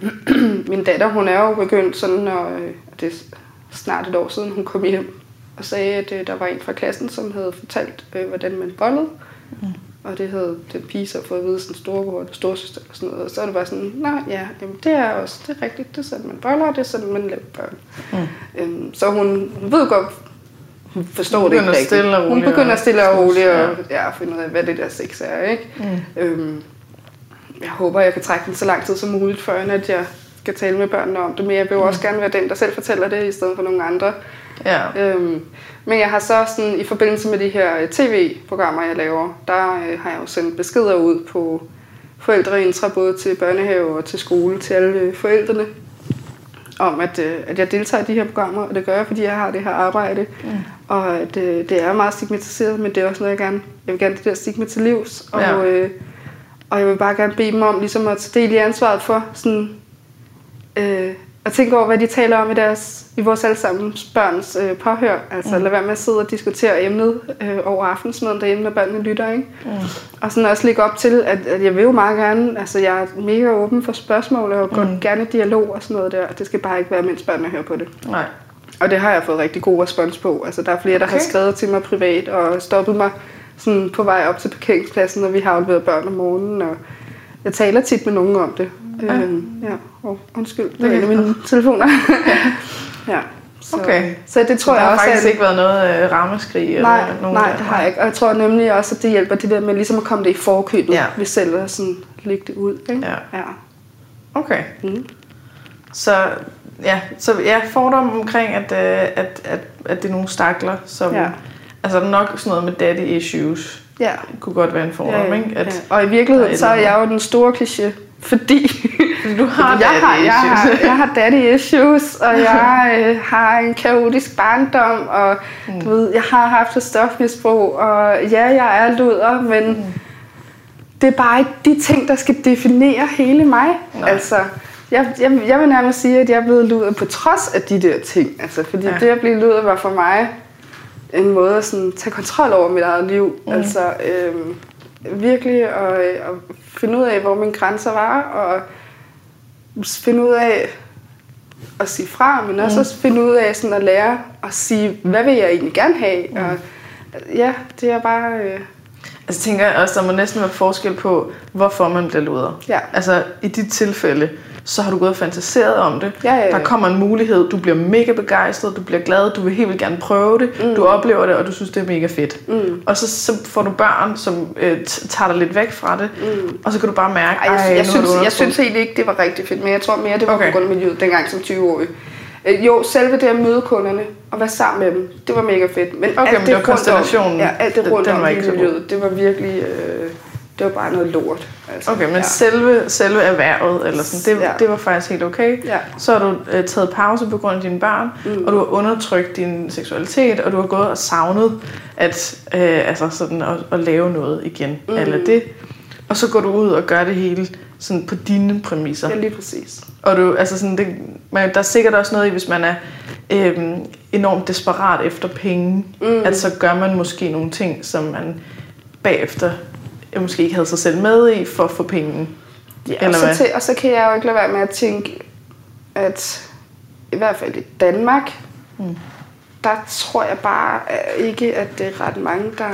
mm. min datter, hun er jo begyndt sådan, når, øh, det er snart et år siden, hun kom hjem og sagde, at øh, der var en fra klassen, som havde fortalt, øh, hvordan man bollede. Mm. Og det havde den pige så fået at vide sin storebror eller storsøster og sådan noget. Og så er det bare sådan, nej, ja, jamen, det er også det er rigtigt. Det er sådan, man boller, og det er sådan, man laver børn. Mm. Øhm, så hun, hun ved godt, hun forstår Hun det ikke rigtigt. og hun begynder at- stille og roligt Ja. og ja, finde ud af, hvad det der sex er. Ikke? Mm. Øhm, jeg håber, jeg kan trække den så lang tid som muligt, før at jeg skal tale med børnene om det. Men jeg vil jo også gerne være den, der selv fortæller det, i stedet for nogle andre. Ja. Øhm, men jeg har så sådan, i forbindelse med de her øh, tv-programmer, jeg laver, der øh, har jeg jo sendt beskeder ud på forældreintra, både til børnehave og til skole, til alle øh, forældrene, om at, øh, at jeg deltager i de her programmer, og det gør jeg, fordi jeg har det her arbejde. Mm. Og at, øh, det er meget stigmatiseret, men det er også noget, jeg gerne, jeg vil gerne det der stigma til livs. Og, Ja. øh, og jeg vil bare gerne bede dem om ligesom at tage del i ansvaret for sådan, øh, at tænke over, hvad de taler om i, deres, i vores allesammens børns øh, påhør. Altså mm. lad være med at sidde og diskutere emnet øh, over aftensmaden derhjemme, når børnene lytter. Ikke? Mm. Og sådan også lægge op til, at, at jeg vil jo meget gerne, altså jeg er mega åben for spørgsmål, og mm. gerne i dialog og sådan noget der. Det skal bare ikke være, mens børnene hører på det. Nej. Og det har jeg fået rigtig god respons på. Altså, der er flere, der okay. har Okay. skrevet til mig privat og stoppet mig sådan på vej op til parkeringspladsen, når vi har afleveret børn om morgenen. Og jeg taler tit med nogen om det. Ja. Øhm, ja. Oh, undskyld, det er en af mine telefoner. ja. Så, Okay. Så det tror der jeg har også, faktisk at... ikke været noget øh, rammeskrig? Nej, eller nogen nej, der- det har jeg ikke. Og jeg tror nemlig også, at det hjælper det der med ligesom at komme det i forkøbet, Ja. ved selv at sådan lægge det ud. Ikke? Ja. ja. Okay. Mm. Så ja, så ja, fordomme omkring, at, øh, at, at, at det er nogle stakler, som... Ja. Altså nok sådan noget med daddy issues. ja. Det kunne godt være en fordom, ikke? At, ja. Og i virkeligheden, så er jeg jo den store kliché, fordi du har jeg, har, jeg, har, jeg har daddy issues, og jeg øh, har en kaotisk barndom, og Mm. du ved, jeg har haft et stofmisbrug, og ja, jeg er luder, men Mm. det er bare ikke de ting, der skal definere hele mig. Nej. Altså, jeg, jeg, jeg vil nærmest sige, at jeg er blevet luder på trods af de der ting. Altså, fordi Ja. det at blive luder var for mig en måde at sådan, tage kontrol over mit eget liv. Mm. Altså øhm, virkelig at, at finde ud af, hvor mine grænser var, og finde ud af at sige fra, men også, Mm. også finde ud af sådan at lære at sige, hvad vil jeg egentlig gerne have? Mm. Og, ja, det er bare... Øh, Altså tænker jeg også, der må næsten være forskel på, hvorfor man bliver luder. Ja. Altså i dit tilfælde, så har du gået og fantaseret om det. Ja, ja, ja. Der kommer en mulighed, du bliver mega begejstret, du bliver glad, du vil helt vildt gerne prøve det, mm. du oplever det, og du synes, det er mega fedt. Mm. Og så, så får du børn, som øh, tager dig lidt væk fra det, Mm. og så kan du bare mærke, Ej, jeg, "Ej, jeg, synes, jeg undertrykt." synes egentlig ikke, det var rigtig fedt, men jeg tror mere, det var okay. på grund af miljøet dengang som 20-årig. Øh, Jo, selve det at møde kunderne og være sammen med dem, det var mega fedt. Men Okay, men det om- konstellationen, Ja, alt det den- rundt den om var i miljøet, det var virkelig, øh, det var bare noget lort. Altså, Okay, men ja. selve, selve erhvervet, eller sådan, det, Ja. det var faktisk helt okay. Ja. Så har du øh, taget pause på grund af dine børn, mm. og du har undertrykt din seksualitet, og du har gået og savnet at, øh, altså sådan at, at lave noget igen, mm. eller det. Og så går du ud og gør det hele sådan på dine præmisser. Ja, lige præcis. Og du, altså sådan, det, man, der er sikkert også noget i, hvis man er øhm, enormt desperat efter penge, mm. at så gør man måske nogle ting, som man bagefter øh, måske ikke havde sig selv med i for at få penge. Ja, Eller og, så hvad? til, og så kan jeg jo ikke lade være med at tænke, at i hvert fald i Danmark, mm. der tror jeg bare øh, ikke, at det er ret mange, der...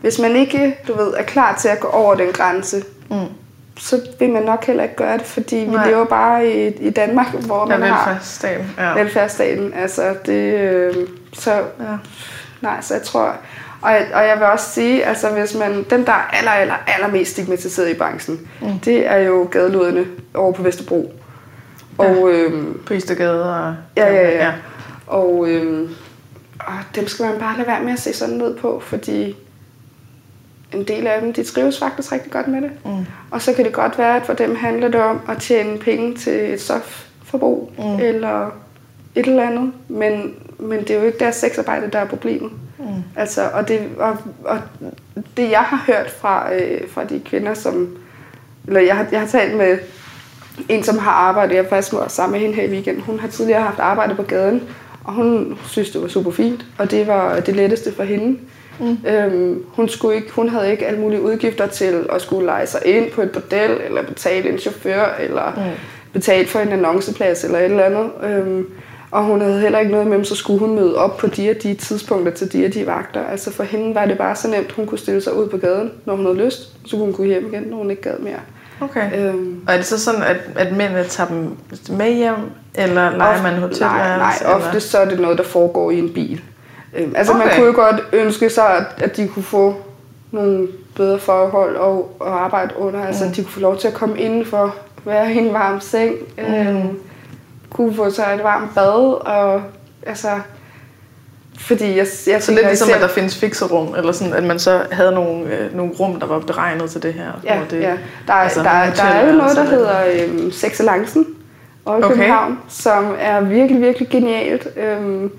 Hvis man ikke, du ved, er klar til at gå over den grænse, Mm. Så vil man nok heller ikke gøre det, fordi vi Nej. lever bare i, i Danmark, hvor Ja, man har velfærdsstaten. Ja. velfærdsstaten. Altså, det, øh, så, Ja. nej, så jeg tror... Og jeg, og jeg vil også sige, altså hvis man, dem der er aller, aller, allermest stigmatiseret i branchen, mm. det er jo gadeluderne over på Vesterbro. Og, øhm, På Istergade og... ja, ja, ja. Og, øhm, og dem skal man bare lade være med at se sådan ned på, fordi en del af dem, de trives faktisk rigtig godt med det. Mm. Og så kan det godt være, at for dem handler det om at tjene penge til et stofforbrug mm. eller et eller andet. Men, men det er jo ikke deres sexarbejde, der er problemet. Mm. Altså, og, det, og, og det, jeg har hørt fra, øh, fra de kvinder, som... Eller jeg har, jeg har talt med en, som har arbejdet, jeg faktisk var sammen med hende her i weekenden. Hun har tidligere haft arbejde på gaden, og hun synes, det var super fint, og det var det letteste for hende. Mm. Øhm, hun, skulle ikke, hun havde ikke alle mulige udgifter til at skulle lege sig ind på et bordel, eller betale en chauffør, eller mm. betale for en annonceplads, eller et eller andet. Øhm, og hun havde heller ikke noget med, så skulle hun møde op på de og de tidspunkter til de og de vagter. Altså for hende var det bare så nemt, hun kunne stille sig ud på gaden, når hun havde lyst. Så kunne hun gå hjem igen, når hun ikke gad mere. Okay. Øhm, Og er det så sådan, at, at mændene tager dem med hjem, eller leger man hotelværelse? Nej, nej ofte så er det noget, der foregår i en bil. Øhm, altså okay. man kunne jo godt ønske sig, at, at de kunne få nogle bedre forhold og, og arbejde under. Altså at de kunne få lov til at komme indenfor, være i en varm seng, øhm, kunne få sig et varmt bad, og altså... Fordi jeg, jeg Så lidt ligesom, især- at der findes fikserum, eller sådan, at man så havde nogle, øh, nogle rum, der var beregnet til det her. Ja, det, ja. Der, er, altså, der, er- der er jo noget, der hedder øhm, Sexalancen over i Okay. København, som er virkelig, virkelig genialt. Øhm,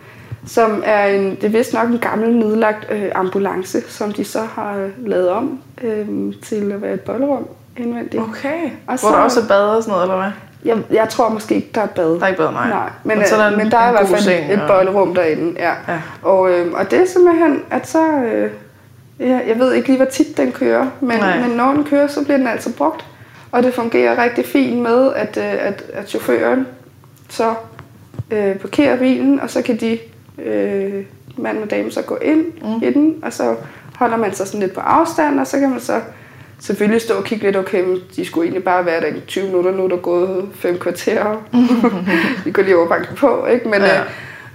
som er en, det er vist nok en gammel nedlagt øh, ambulance, som de så har øh, lavet om øhm, til at være et bollerum indvendigt. Okay. Og Hvor så- der også er bad og sådan noget, eller hvad? Jeg, jeg tror måske ikke, der er bad. Der er ikke bad, nej. nej. Men, Men så er der øh, en- men der er i hvert fald seng, et og- bollerum derinde. Ja. Ja. Og, øh, og det er simpelthen, at så... Øh, ja, jeg ved ikke lige, hvor tit den kører, men, Nej. men når den kører, så bliver den altså brugt. Og det fungerer rigtig fint med, at, øh, at, at chaufføren så øh, parkerer bilen, og så kan de, øh, mand og dame, så gå ind mm. i den, og så holder man sig sådan lidt på afstand, og så kan man så selvfølgelig stå og kigge lidt, okay, men de skulle egentlig bare være der i 20 minutter, nu er der gået fem kvarter. de går lige over og banker på, ikke? Men, Ja. øh,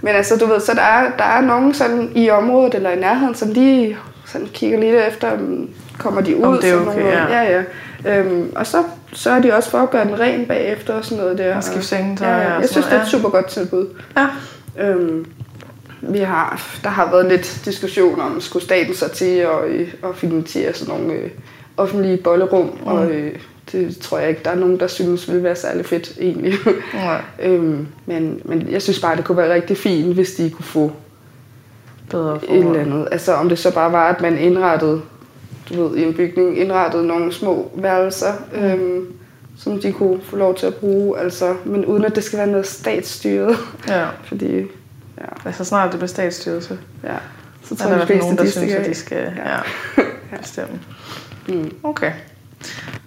men altså, du ved, så der er, der er nogen sådan i området eller i nærheden, som lige sådan kigger lidt efter, om kommer de ud. Om det er sådan okay, nogle- ja. ja, ja. Øhm, og så sørger de også for at gøre den ren bagefter og sådan noget der. Og skifte sengetøj Ja, ja. sådan Jeg synes, det er et super godt tilbud. Ja. Øhm, vi har, der har været lidt diskussion om, skulle staten så til at, øh, at finansiere sådan nogle øh, offentlige bollerum, mm. og øh, det tror jeg ikke, der er nogen, der synes vil være særlig fedt egentlig. Nej. øhm, men, men jeg synes bare, det kunne være rigtig fint, hvis de kunne få Bedre et eller andet. Altså om det så bare var, at man indrettede, du ved, i en bygning, indrettede nogle små værelser, mm. øhm, som de kunne få lov til at bruge, altså, men uden at det skal være noget statsstyret. Ja. Fordi, ja, Altså snart det bliver statsstyrelse. ja. Så tror er jeg, der de i hvert fald fleste, nogen, der de synes, at de skal ja. bestemme. Mm. Okay.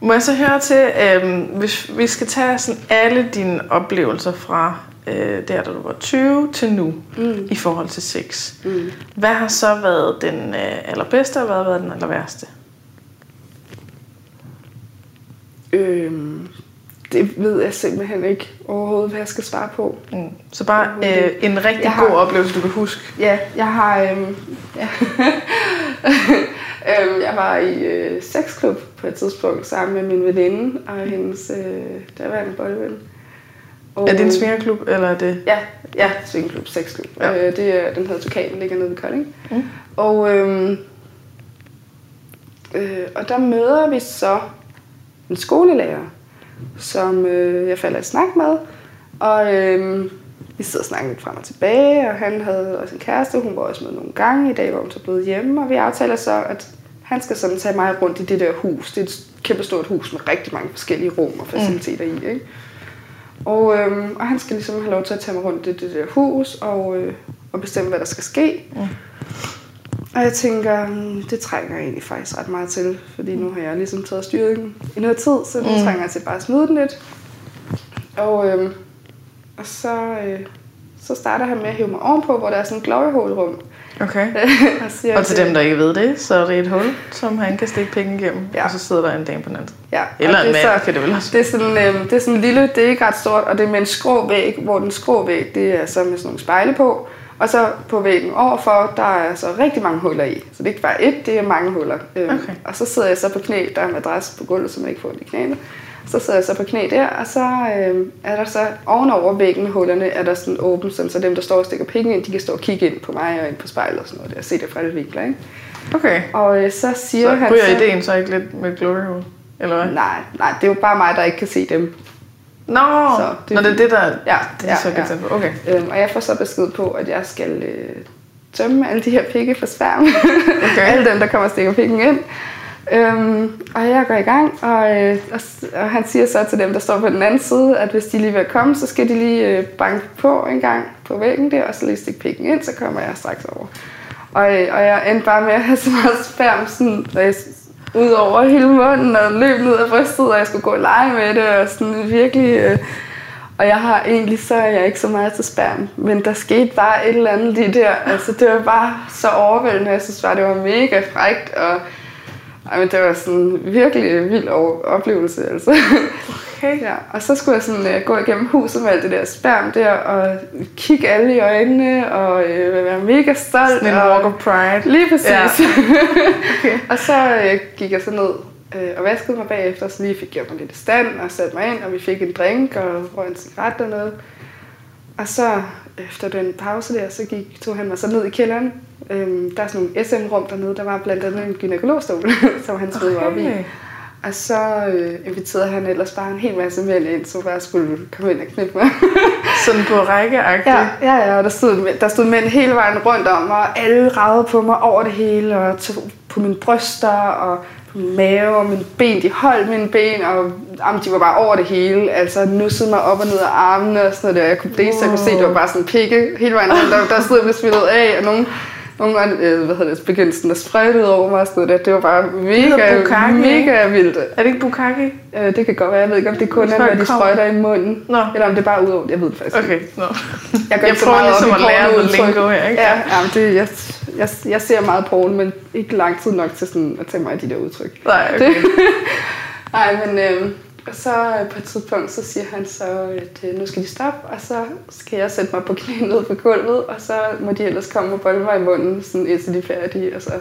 Må jeg så høre til, øhm, hvis vi skal tage sådan alle dine oplevelser fra øh, der, da du var 20 til nu, Mm. i forhold til sex. Mm. Hvad har så været den øh, allerbedste, og hvad har været den aller værste? Øhm, det ved jeg simpelthen ikke overhovedet, hvad jeg skal svare på. Mm. Så bare øh, en rigtig Jeg god har- oplevelse, du kan huske. Ja, jeg har... Øhm, ja. øhm, jeg var i øh, sexklub på et tidspunkt sammen med min veninde og hendes øh, daværende boldven. Og, Er det en svingerklub, eller er det... Ja, ja swingklub, sexklub. Ja. Øh, det er, den hedder Tukan, ligger nede ved Kolding. Mm. Og øhm, øh, og der møder vi så en skolelærer, som øh, jeg falder i snak med. Og øh, vi sidder og snakker lidt frem og tilbage, og han havde også en kæreste, hun var også med nogle gange. I dag var hun så blevet hjemme, og vi aftaler så, at han skal sådan tage mig rundt i det der hus. Det er et kæmpe stort hus med rigtig mange forskellige rum og faciliteter mm. i. Ikke? Og, øhm, og han skal ligesom have lov til at tage mig rundt i det der hus og, øh, og bestemme, hvad der skal ske. Mm. Og jeg tænker, mm, det trænger jeg egentlig faktisk ret meget til, fordi nu har jeg ligesom taget styringen i noget tid, så nu mm. trænger jeg til bare at smide den lidt. Og, øhm, og så, øh, så starter han med at hive mig ovenpå, hvor der er sådan et glory hole rum. Okay. og, siger, Og til dem, der ikke ved det, så er det et hul, som han kan stikke penge igennem, Ja. og så sidder der en dame på den anden. Ja, Eller en det mand, så- kan det vel også. Det er sådan, øh, det er sådan lille, det er ikke ret stort, og det er med en skrå væg, hvor den skrå væg, det er så med sådan nogle spejle på. Og så på væggen overfor, der er så rigtig mange huller i. Så det er ikke bare et, det er mange huller. Øhm, Okay. Og så sidder jeg så på knæ, der er en madras på gulvet, så man ikke får det i knæene. Så sidder jeg så på knæ der, og så øh, er der så ovenover væggen hullerne, er der sådan åbent, sådan, så dem, der står og stikker penge ind, de kan stå og kigge ind på mig og ind på spejlet og sådan noget der, og se det fra alle vinkler, ikke? Okay. Og øh, så siger Så han så... ideen så ikke lidt med glory hole? Eller hvad? Nej, nej, det er jo bare mig, der ikke kan se dem. Nå, Så det- Nå, det er det, der Ja, det er ja, så ja. på. Okay. Øhm, og jeg får så besked på, at jeg skal øh, tømme alle de her pikke for sværm. Okay. alle dem, der kommer og stikker pikken ind. Øhm, og jeg går i gang, og, øh, og, og han siger så til dem, der står på den anden side, at hvis de lige vil komme, så skal de lige øh, banke på en gang på væggen der, og så lige stikke pikken ind, så kommer jeg straks over. Og, øh, og jeg endte bare med at have så meget spærm sådan, ud over hele munden og løb ned af brystet, og jeg skulle gå og lege med det, og sådan virkelig... Øh, og jeg har egentlig, så er jeg ikke så meget til sperm, men der skete bare et eller andet lige der. Altså, det var bare så overvældende. Jeg synes bare, det var mega frægt, og ej, men det var sådan en virkelig vild oplevelse. Altså. Okay. Ja, og så skulle jeg sådan, uh, gå igennem huset med alt det der spærm der, og kigge alle i øjnene, og uh, være mega stolt. Sådan en og, walk of pride. Lige præcis. Ja. okay. Og så øh, gik jeg så ned øh, og vaskede mig bagefter, så lige fik gjort mig lidt i stand og satte mig ind, og vi fik en drink og røg en cigaret og noget. Og så efter den pause der, så gik, tog han mig så ned i kælderen. Øhm, der er sådan nogle SM-rum dernede, der var blandt andet en gynekologstol, som han smed mig op i. Og så øh, inviterede han ellers bare en hel masse mænd ind, så bare skulle komme ind og knippe mig. Sådan på række Ja, ja, ja, og der stod, der stod mænd hele vejen rundt om mig, og alle ragede på mig over det hele, og tog på mine bryster, og på min mave, og mine ben, de holdt mine ben, og jamen, de var bare over det hele, altså nussede mig op og ned af armene, og sådan noget der. Jeg kunne, det eneste, jeg kunne se, det var bare sådan pikke hele vejen rundt, der, der stod jeg smittet af, og nogen, nogle af, øh, hvad hedder det, begyndte sådan at sprøjte over mig og sådan noget der. Det var bare mega, bukkake, mega vildt. Er det ikke bukkake? Øh, det kan godt være, jeg ved ikke, om det kun er, når de sprøjter i munden, Nå. eller om det er bare ud over. Jeg ved det faktisk ikke. Okay. Jeg, går Jeg ikke så prøver ligesom at lære noget lingo her, ikke? Ja, ja men det, jeg, jeg, jeg ser meget porno, men ikke lang tid nok til sådan at tage mig af de der udtryk. Nej, okay. Nej, men øh, og så øh, på et tidspunkt, så siger han så, at øh, nu skal de stoppe, og så skal jeg sætte mig på knæ ned på gulvet, og så må de ellers komme og bolde mig i munden, sådan indtil de er færdige, og så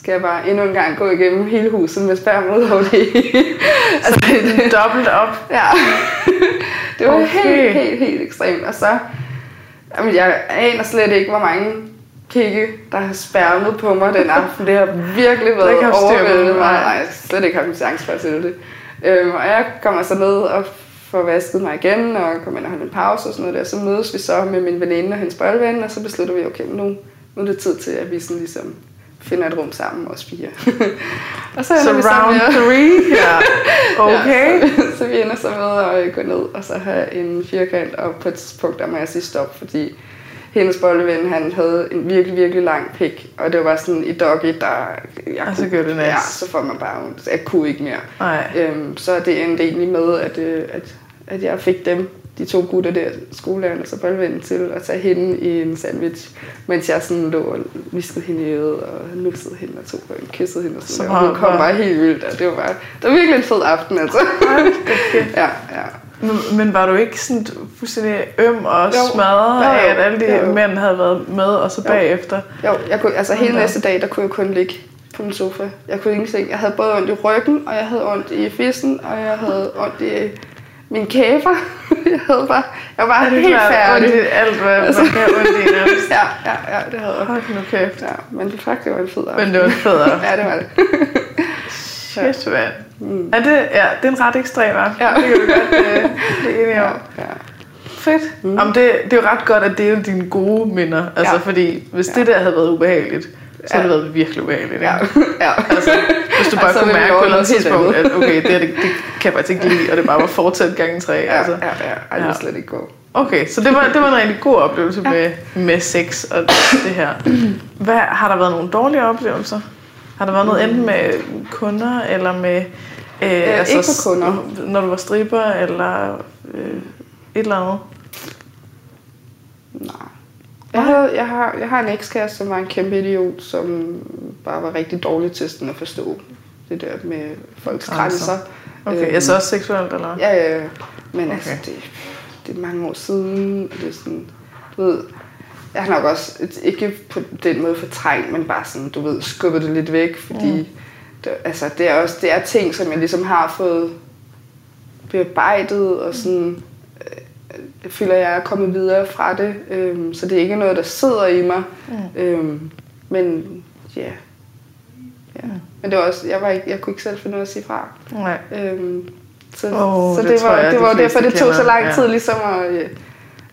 skal jeg bare endnu en gang gå igennem hele huset med sperm ud over det altså, det, Dobbelt op. Ja. det var Okay. helt, helt, helt ekstremt. Og så, jamen, jeg aner slet ikke, hvor mange pikke, der har spærmet på mig den aften. Det har virkelig været overvældende mig. Nej. Nej, jeg har slet ikke haft en chance for at sætte det. Øhm, og jeg kommer så ned og får vasket mig igen, og kommer ind og holder en pause og sådan noget der. Så mødes vi så med min veninde og hendes boldven, og så beslutter vi, okay, nu, nu er det tid til, at vi sådan ligesom finder et rum sammen, os fire. og så, Så ender vi så round med three, ja. Okay. Ja, så, så vi ender så med at gå ned og så have en firkant, og på et tidspunkt der må jeg sige stop, fordi hendes bolleven, han havde en virkelig, virkelig lang pik, og det var bare sådan i doggy, der... Jeg Og så gør det næs. Ja, så får man bare ondt. Jeg kunne ikke mere. Nej. Øhm, så det endte egentlig med, at, øh, at, at jeg fik dem, de to gutter der, skolelærerne og så boldvennen, til at tage hende i en sandwich, mens jeg sådan lå og viskede hende i øret og nussede hende og tog og kyssede hende og sådan Så noget. Og hun kom bare helt vildt, og det var bare, det var virkelig en fed aften, altså. ja, ja. Men, men var du ikke sådan fuldstændig øm og Jo. smadret Jo, af, jo. at alle de Jo, jo. mænd havde været med, og så Jo. bagefter? Jo, jeg kunne, altså hele næste dag, der kunne jeg kun ligge på min sofa. Jeg kunne ingenting. Jeg havde både ondt i ryggen, og jeg havde ondt i fissen, og jeg havde ondt i min kæber. jeg havde bare, jeg var bare helt klart, færdig. ondt i alt, hvad Altså. man kan ondt i nærmest? Ja, ja, ja, det havde jeg. Hold nu kæft. Ja, men det faktisk var en fed aften. Men det var fedt. ja, det var det. Shit, mand. Mm. Er det, ja, det er en ret ekstrem aften. Ja. Det kan vi godt øh, blive enige om. Ja. Fedt. Mm. Jamen, det, det er jo ret godt at dele dine gode minder. Altså, Ja. fordi hvis Ja. det der havde været ubehageligt, så havde Ja. det været virkelig ubehageligt. Ja. Ja. Altså, hvis du bare Altså, kunne mærke på et eller andet tidspunkt, at okay, det, her, det, det kan jeg faktisk ikke lide, og det bare var fortsat gange tre. Ja, altså. ja, ja. Ej, det Ja. er slet ikke gå. Okay, så det var, det var en rigtig god oplevelse Ja. med, med sex og det her. Hvad, har der været nogle dårlige oplevelser? Har der været noget enten med kunder, eller med... Øh, ikke med kunder. Når du var stripper, eller øh, et eller andet? Nej. Jeg, havde, jeg, har, jeg har en ekskæreste, som var en kæmpe idiot, som bare var rigtig dårlig til sådan at forstå det der med folks Grænser. grænser. Okay, Øhm, altså også seksuelt, eller? Ja, ja, ja. Men okay. Okay. altså, det, det er mange år siden, og det er sådan, du ved, jeg har nok også, ikke på den måde fortrængt, men bare sådan, du ved, skubbet det lidt væk, fordi mm. det, altså, det er også, det er ting, som jeg ligesom har fået bearbejdet, og sådan, øh, jeg føler, jeg er kommet videre fra det, øhm, så det er ikke noget, der sidder i mig, mm. øhm, men ja, ja. Men det var også, jeg, var ikke, jeg kunne ikke selv finde af at sige fra. Nej. Øhm, så, Åh, så det det, var, jeg, det de var derfor, det tog så kender. lang Ja. tid ligesom at... øh,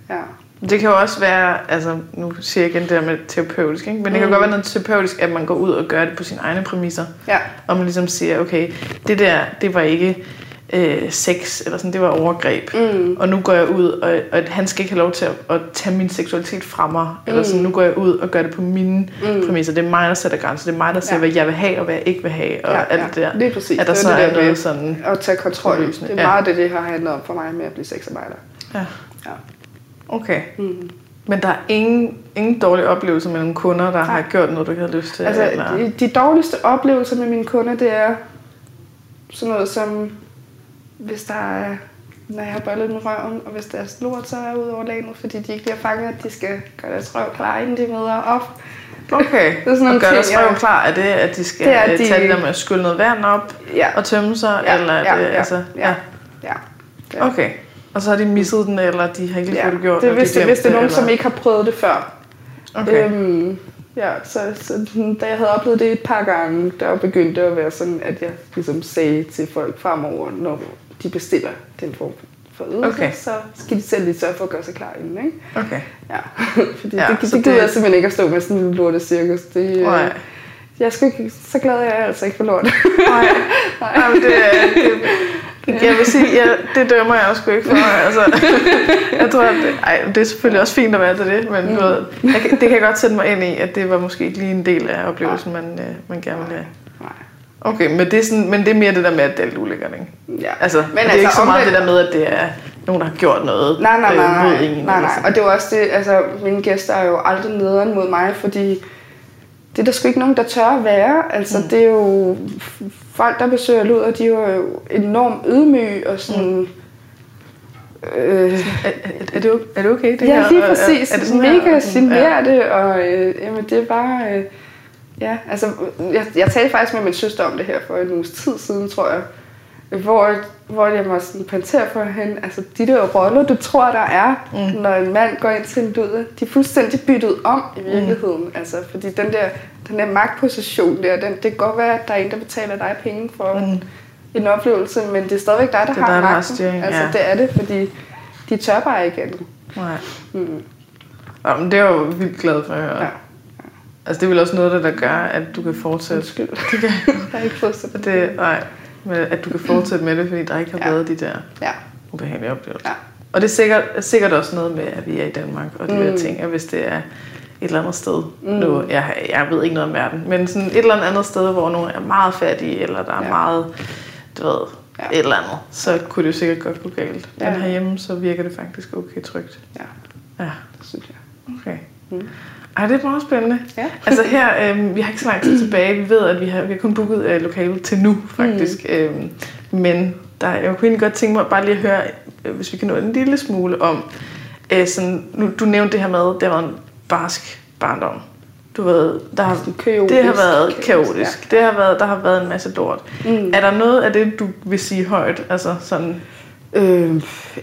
Ja. Det kan jo også være, altså nu siger jeg igen det der med terapeutisk, ikke? men det kan Mm. godt være noget terapeutisk, at man går ud og gør det på sine egne præmisser. Ja. Og man ligesom siger, okay, det der, det var ikke øh, sex, eller sådan, det var overgreb. Mm. Og nu går jeg ud, og, og han skal ikke have lov til at, at tage min seksualitet fra mig. Mm. Eller sådan, nu går jeg ud og gør det på mine mm. præmisser. Det er mig, der sætter grænser. Det er mig, der siger, Ja. hvad jeg vil have, og hvad jeg ikke vil have. Og ja, alt det der. Lige præcis. At der Det så det er der noget sådan... At tage kontrol. Det er Ja. meget det, det har handlet om for mig med at blive sexarbejder. Ja. Ja. Okay. Mm. Men der er ingen, ingen dårlige oplevelser med nogle kunder, der har Nej. gjort noget, du ikke havde lyst til? Altså, eller? de, de dårligste oplevelser med mine kunder, det er sådan noget som, hvis der er, når jeg har bollet med røven, og hvis der er lort, så er jeg ude over lagen, fordi de ikke lige har fanget, at de skal gøre deres røv klar, inden de møder op. Okay, Det er sådan og gør deres røv klar, er det, at de skal Det er, de- tage det der med at skylle noget vand op Ja. og tømme sig? Ja, eller er ja, det, ja, altså, ja, ja. Det er- Okay, og så har de misset den, eller de har ikke lige Ja, det gjort? det hvis, de det, hvis det er nogen, som eller- ikke har prøvet det før. Okay, Øhm, ja, så, så da jeg havde oplevet det et par gange, der begyndte at være sådan, at jeg ligesom sagde til folk fremover, når de bestiller den form for ydelse, Okay. så skal de selv lige sørge for at gøre sig klar inden, ikke? okay. Ja, fordi Ja, det, det, det gider det- jeg simpelthen ikke at stå med sådan en lorte cirkus. Det, øh, Nej. jeg skal ikke, så glad er jeg altså ikke for lort. Nej, Nej men det, det, jeg vil sige, ja, det dømmer jeg også ikke for. Altså, jeg tror, at det, ej, det er selvfølgelig også fint at være til det, men du ved, jeg, det kan jeg godt sætte mig ind i, at det var måske ikke lige en del af oplevelsen, man, øh, man gerne ville have. Okay, men det, er sådan, men det er mere det der med, at det er lidt ulækkert, ikke? Ja. Altså, men det er altså, ikke så meget det der med, at det er nogen, der har gjort noget Nej, nej, nej, øh, mod nej, en. nej, nej. Og det er også det, altså mine gæster er jo aldrig nederen mod mig, fordi det er der sgu ikke nogen, der tør at være. Altså mm. det er jo folk, der besøger luder, de er jo enormt ydmyge og sådan... Mm. Øh, Er, er, det, er det okay, det ja, her? lige Og præcis. Er, er det sådan Mega her? Sådan- generende, og øh, jamen, det er bare... Øh, ja, altså, jeg, jeg talte faktisk med min søster om det her for en uges tid siden, tror jeg. Hvor, hvor jeg må sådan pointere for hende, altså de der roller, du tror, der er, mm. når en mand går ind til en død, de er fuldstændig byttet om i virkeligheden. Mm. Altså, fordi den der, den der magtposition der, den, det kan godt være, at der er en, der betaler dig penge for mm. en oplevelse, men det er stadigvæk dig, der Det har dig, der har magten. styring, altså, ja. det er det, fordi de tør bare ikke andet. Nej. Mm. Ja, men det er jo vildt glad for at høre. Ja. Altså, det er vel også noget, der, der gør, at du kan fortsætte. Undskyld. Det kan, Jeg har ikke så det, nej, men at du kan fortsætte med det, fordi der ikke har Ja. været de der Ja, ubehagelige oplevelser. ja. Og det er sikkert, er sikkert også noget med, at vi er i Danmark, og de mm. der ting, at hvis det er et eller andet sted, mm. nu, jeg, jeg ved ikke noget om verden, men sådan et eller andet sted, hvor nogen er meget fattige, eller der er Ja. meget, du ved, Ja. et eller andet, så kunne det jo sikkert godt gå galt. Ja. Men herhjemme, så virker det faktisk okay trygt. Ja, Ja, det synes jeg. okay. Mm. Ej, det er meget spændende. Ja. altså her, øhm, vi har ikke så lang tid tilbage. Vi ved, at vi har, vi har kun booket øh, lokalet til nu, faktisk. Mm. Øhm, men der, jeg kunne egentlig godt tænke mig bare lige at høre, øh, hvis vi kan nå en lille smule om, øh, sådan, nu, du nævnte det her med, det har været en barsk barndom. Du ved, der har, Kaotisk. det har været Kaotisk, kaotisk. Det har været, der har været en masse lort. Mm. Er der noget af det, du vil sige højt? Altså sådan, Øh,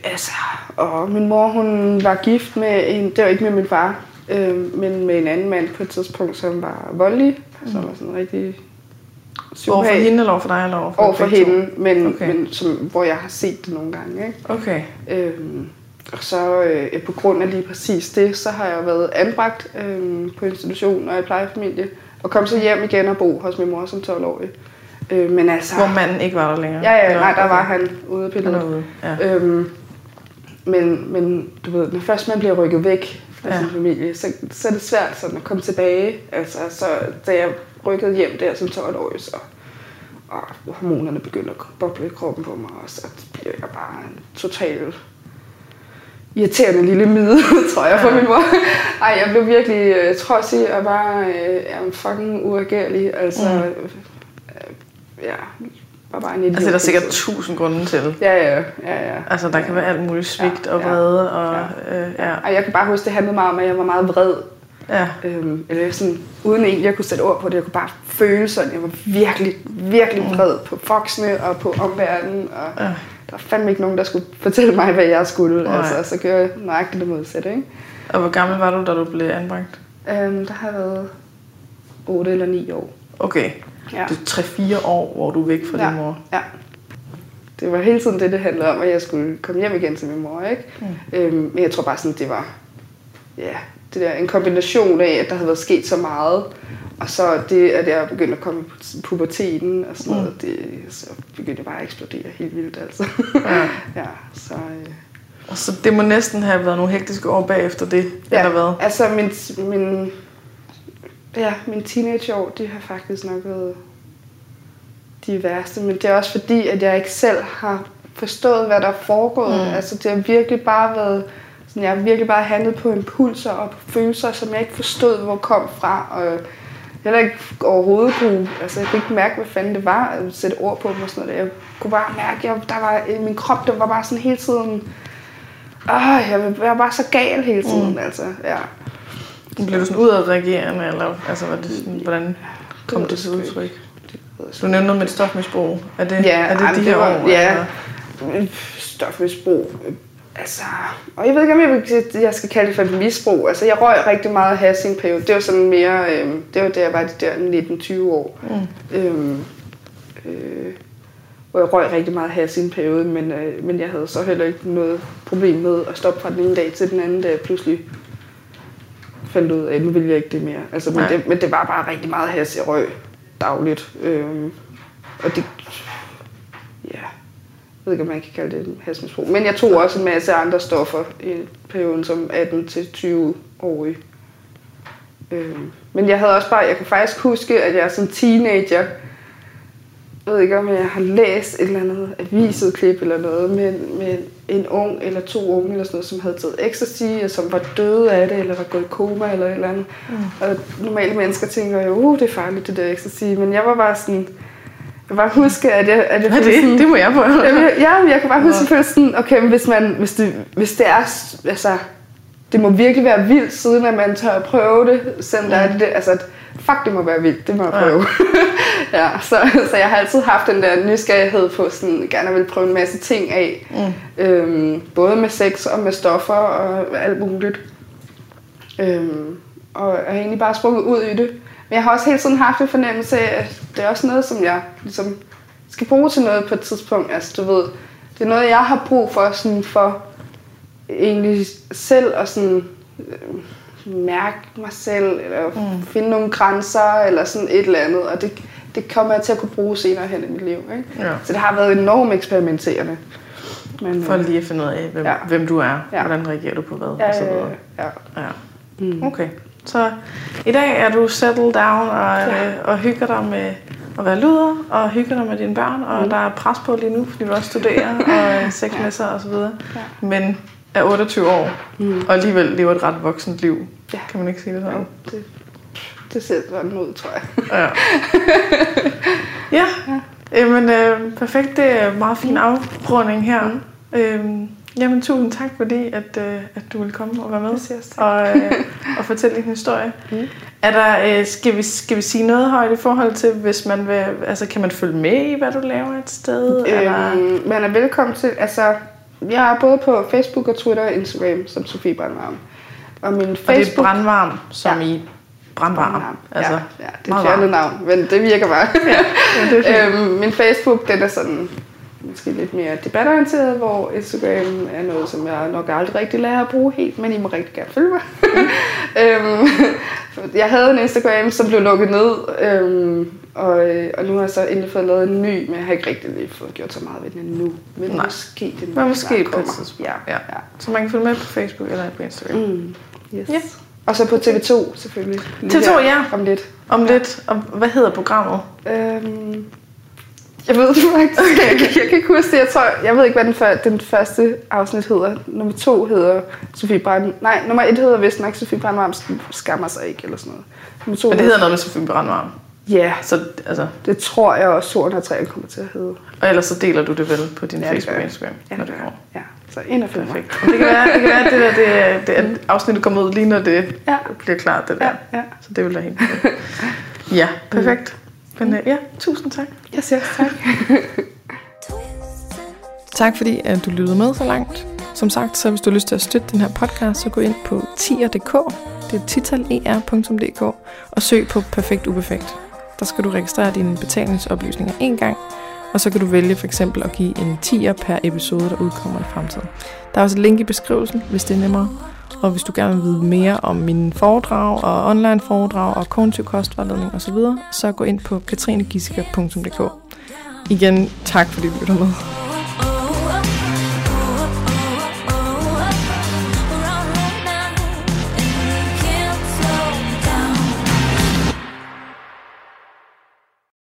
altså, og min mor, hun var gift med en, det var ikke med min far, øh, men med en anden mand på et tidspunkt, som var voldelig, mm. som var sådan rigtig Over for hende eller over for dig? Eller over for, over for hende, men, Okay. men som, hvor jeg har set det nogle gange. Ikke? Okay. Øhm, og så øh, på grund af lige præcis det, så har jeg været anbragt øh, på institution og i plejefamilie. Og kom så hjem igen og bo hos min mor som 12-årig. Øh, men altså... Hvor manden ikke var der længere? Ja, ja, Eller- nej, der var han ude Han billedet. er ude. Ja. Øhm, men, men du ved, når først man bliver rykket væk fra Ja. sin familie, så, så er det svært sådan at komme tilbage. Altså, så da jeg rykkede hjem der som 12-årig, så og hormonerne begyndte at boble i kroppen på mig, og så bliver jeg bare en total irriterende lille mide, tror jeg, for Ja. min mor. Ej, jeg blev virkelig øh, trodsig og bare øh, fucking uagerlig. Altså, Mm. øh, ja, var bare en idiot. Altså, der er sikkert hele tiden. tusind grunde til. Ja, ja, ja, ja. Altså, der kan være alt muligt svigt Ja, og ja, vrede og... Øh, ja. Og jeg kan bare huske, det handlede meget om, at jeg var meget vred. ja. Øhm, eller sådan, uden egentlig at kunne sætte ord på det. Jeg kunne bare føle sådan, jeg var virkelig, virkelig vred på voksne og på omverdenen. Og Ja. der var fandme ikke nogen, der skulle fortælle mig, hvad jeg skulle. Nej. Altså, så gjorde jeg nøjagtigt det modsatte. Ikke? Og hvor gammel var du, da du blev anbragt? Øhm, der har været 8 eller 9 år. Okay. Ja. Det er 3-4 år, hvor du er væk fra ja. din mor. Ja. Det var hele tiden det, det handlede om, at jeg skulle komme hjem igen til min mor. Ikke? Mm. Øhm, men jeg tror bare sådan, det var ja, det der, en kombination af, at der havde været sket så meget, og så det, at jeg begyndte at komme i pu- puberteten og sådan noget, det, så begyndte jeg bare at eksplodere helt vildt. Altså. Ja. ja, så, øh, Og så det må næsten have været nogle hektiske år bagefter det, ja, eller hvad? Altså min, min, ja, min teenageår, de har faktisk nok været de værste, men det er også fordi, at jeg ikke selv har forstået, hvad der er foregået. Mm. Altså det har virkelig bare været, sådan, jeg har virkelig bare handlet på impulser og på følelser, som jeg ikke forstod, hvor kom fra. Og heller ikke overhovedet kunne, altså jeg kunne ikke mærke, hvad fanden det var, at sætte ord på dem og sådan noget. Jeg kunne bare mærke, at der var, min krop, der var bare sådan hele tiden, åh, jeg var bare så gal hele tiden, mm. altså, ja. Blev du sådan udadreagerende, eller altså, var det sådan, hvordan kom ved det til udtryk? Det Du nævnte noget med et stofmisbrug. Er det, Ja, er det ej, de her var, år? Ja, eller? stofmisbrug. øh, Altså, og jeg ved ikke, om jeg, jeg skal kalde det for et misbrug. Altså, jeg røg rigtig meget hash i en periode. Det var sådan mere, øh, det var da jeg var de der 19-20 år. Mm. Øhm, øh, hvor jeg røg rigtig meget hash i en periode, men, øh, men jeg havde så heller ikke noget problem med at stoppe fra den ene dag til den anden, da jeg pludselig fandt ud af, at nu ville jeg ikke det mere. Altså, men, Nej. det, men det var bare rigtig meget hash, jeg røg dagligt. Øhm, og det, ja, jeg ved ikke, om man kan kalde det et hashmisbrug. Men jeg tog også en masse andre stoffer i perioden som 18-20-årig. Øhm, men jeg havde også bare, jeg kan faktisk huske, at jeg som teenager, jeg ved ikke, om jeg har læst et eller andet avisudklip eller noget med, med en ung eller to unge eller sådan noget, som havde taget ecstasy, og som var døde af det, eller var gået i koma eller et eller andet. Mm. Og normale mennesker tænker jo, uh, det er farligt det der ecstasy, men jeg var bare sådan, jeg bare huske, at jeg, at jeg følte det? sådan, Det må jeg prøve. Jamen, jeg- ja, men jeg kan bare huske, følte sådan, okay, men hvis, man, hvis, det, hvis det er, altså, det må virkelig være vildt, siden at man tør at prøve det, selvom der er det, altså, at, fuck, det må være vildt, det må jeg Ja. prøve. ja, så, så jeg har altid haft den der nysgerrighed på, sådan, gerne vil prøve en masse ting af, mm. øhm, både med sex og med stoffer og alt muligt. Øhm, og jeg har egentlig bare sprunget ud i det. Men jeg har også hele tiden haft en fornemmelse af, at det er også noget, som jeg ligesom skal bruge til noget på et tidspunkt. Altså, du ved, det er noget, jeg har brug for, sådan for egentlig selv at sådan, øh, mærke mig selv, eller mm. finde nogle grænser, eller sådan et eller andet. Og det, det kommer jeg til at kunne bruge senere hen i mit liv. Ikke? Ja. Så det har været enormt eksperimenterende. Men, For øh, lige at finde ud af, hvem, ja. Ja. hvem du er. Ja. Hvordan reagerer du på hvad, ja, og så ja, videre. ja, Ja. Mm. Okay. Så i dag er du settled down og, Ja. øh, og hygger dig med at være luder, og hygger dig med dine børn, og Mm. der er pres på lige nu, fordi du også studerer og sexmesser og så videre. Ja. Men er 28 år, Mm. og alligevel lever et ret voksent liv. Ja. Kan man ikke sige det sådan? Jo, det, det ser sådan ud, tror jeg. Ja. ja. Jamen, øh, perfekt. Det er en meget fin afrunding her. Mm. Øhm, jamen, tusind tak, fordi at, øh, at du vil komme og være med tak. og, øh, og fortælle din historie. Mm. Er der, øh, skal, vi, skal vi sige noget højt i forhold til, hvis man vil, altså kan man følge med i, hvad du laver et sted? eller? Øhm, man er velkommen til, altså, jeg er både på Facebook og Twitter og Instagram som Sofie Brandvarm. Og min Og det er Facebook, brandvarm, som Ja. i Brandvarm. Altså, ja, ja, det er et fjernet navn, men det virker bare. ja, det er øhm, min Facebook, den er sådan måske lidt mere debatorienteret, hvor Instagram er noget, som jeg nok aldrig rigtig lærer at bruge helt, men I må rigtig gerne følge mig. øhm, jeg havde en Instagram, som blev lukket ned, øhm, og, øh, og nu har jeg så endelig fået lavet en ny, men jeg har ikke rigtig lige fået gjort så meget ved den endnu. Men Nej. måske den men måske på et. Ja, ja. ja. Så man kan følge med på Facebook eller på Instagram. Mm. Yes. Ja. Og så på TV2 selvfølgelig. TV2, ja. Om lidt. Om lidt. Og hvad hedder programmet? Øhm, jeg ved det faktisk okay. jeg, jeg kan ikke huske det. Jeg, tror, jeg ved ikke, hvad den, før, den første afsnit hedder. Nummer to hedder Sofie Brand... Nej, nummer et hedder vist nok Sofie Brandvarm skammer sig ikke, eller sådan noget. Nummer to Men det hedder noget med Sofie Brandvarm? Ja, yeah. så, altså. det tror jeg også, Soren har tre kommer til at hedde. Og ellers så deler du det vel på din ja, Facebook og Instagram, ja, når det går. Ja, så ind og Perfekt. det kan være, det kan være, at det, der, det, det, at afsnittet kommer ud lige når det ja. bliver klart, det der. Ja, ja. Så det vil da helt Ja, perfekt. Men ja, tusind tak. Jeg siger tak. tak fordi at du lyttede med så langt. Som sagt, så hvis du har lyst til at støtte den her podcast, så gå ind på tier.dk, det er titaler.dk, og søg på Perfekt Uperfekt. Der skal du registrere dine betalingsoplysninger en gang, og så kan du vælge for eksempel at give en tier per episode, der udkommer i fremtiden. Der er også et link i beskrivelsen, hvis det er nemmere. Og hvis du gerne vil vide mere om mine foredrag og online foredrag og kognitiv kostvejledning osv., så gå ind på katrinegissiker.dk. Igen, tak fordi du lytter med.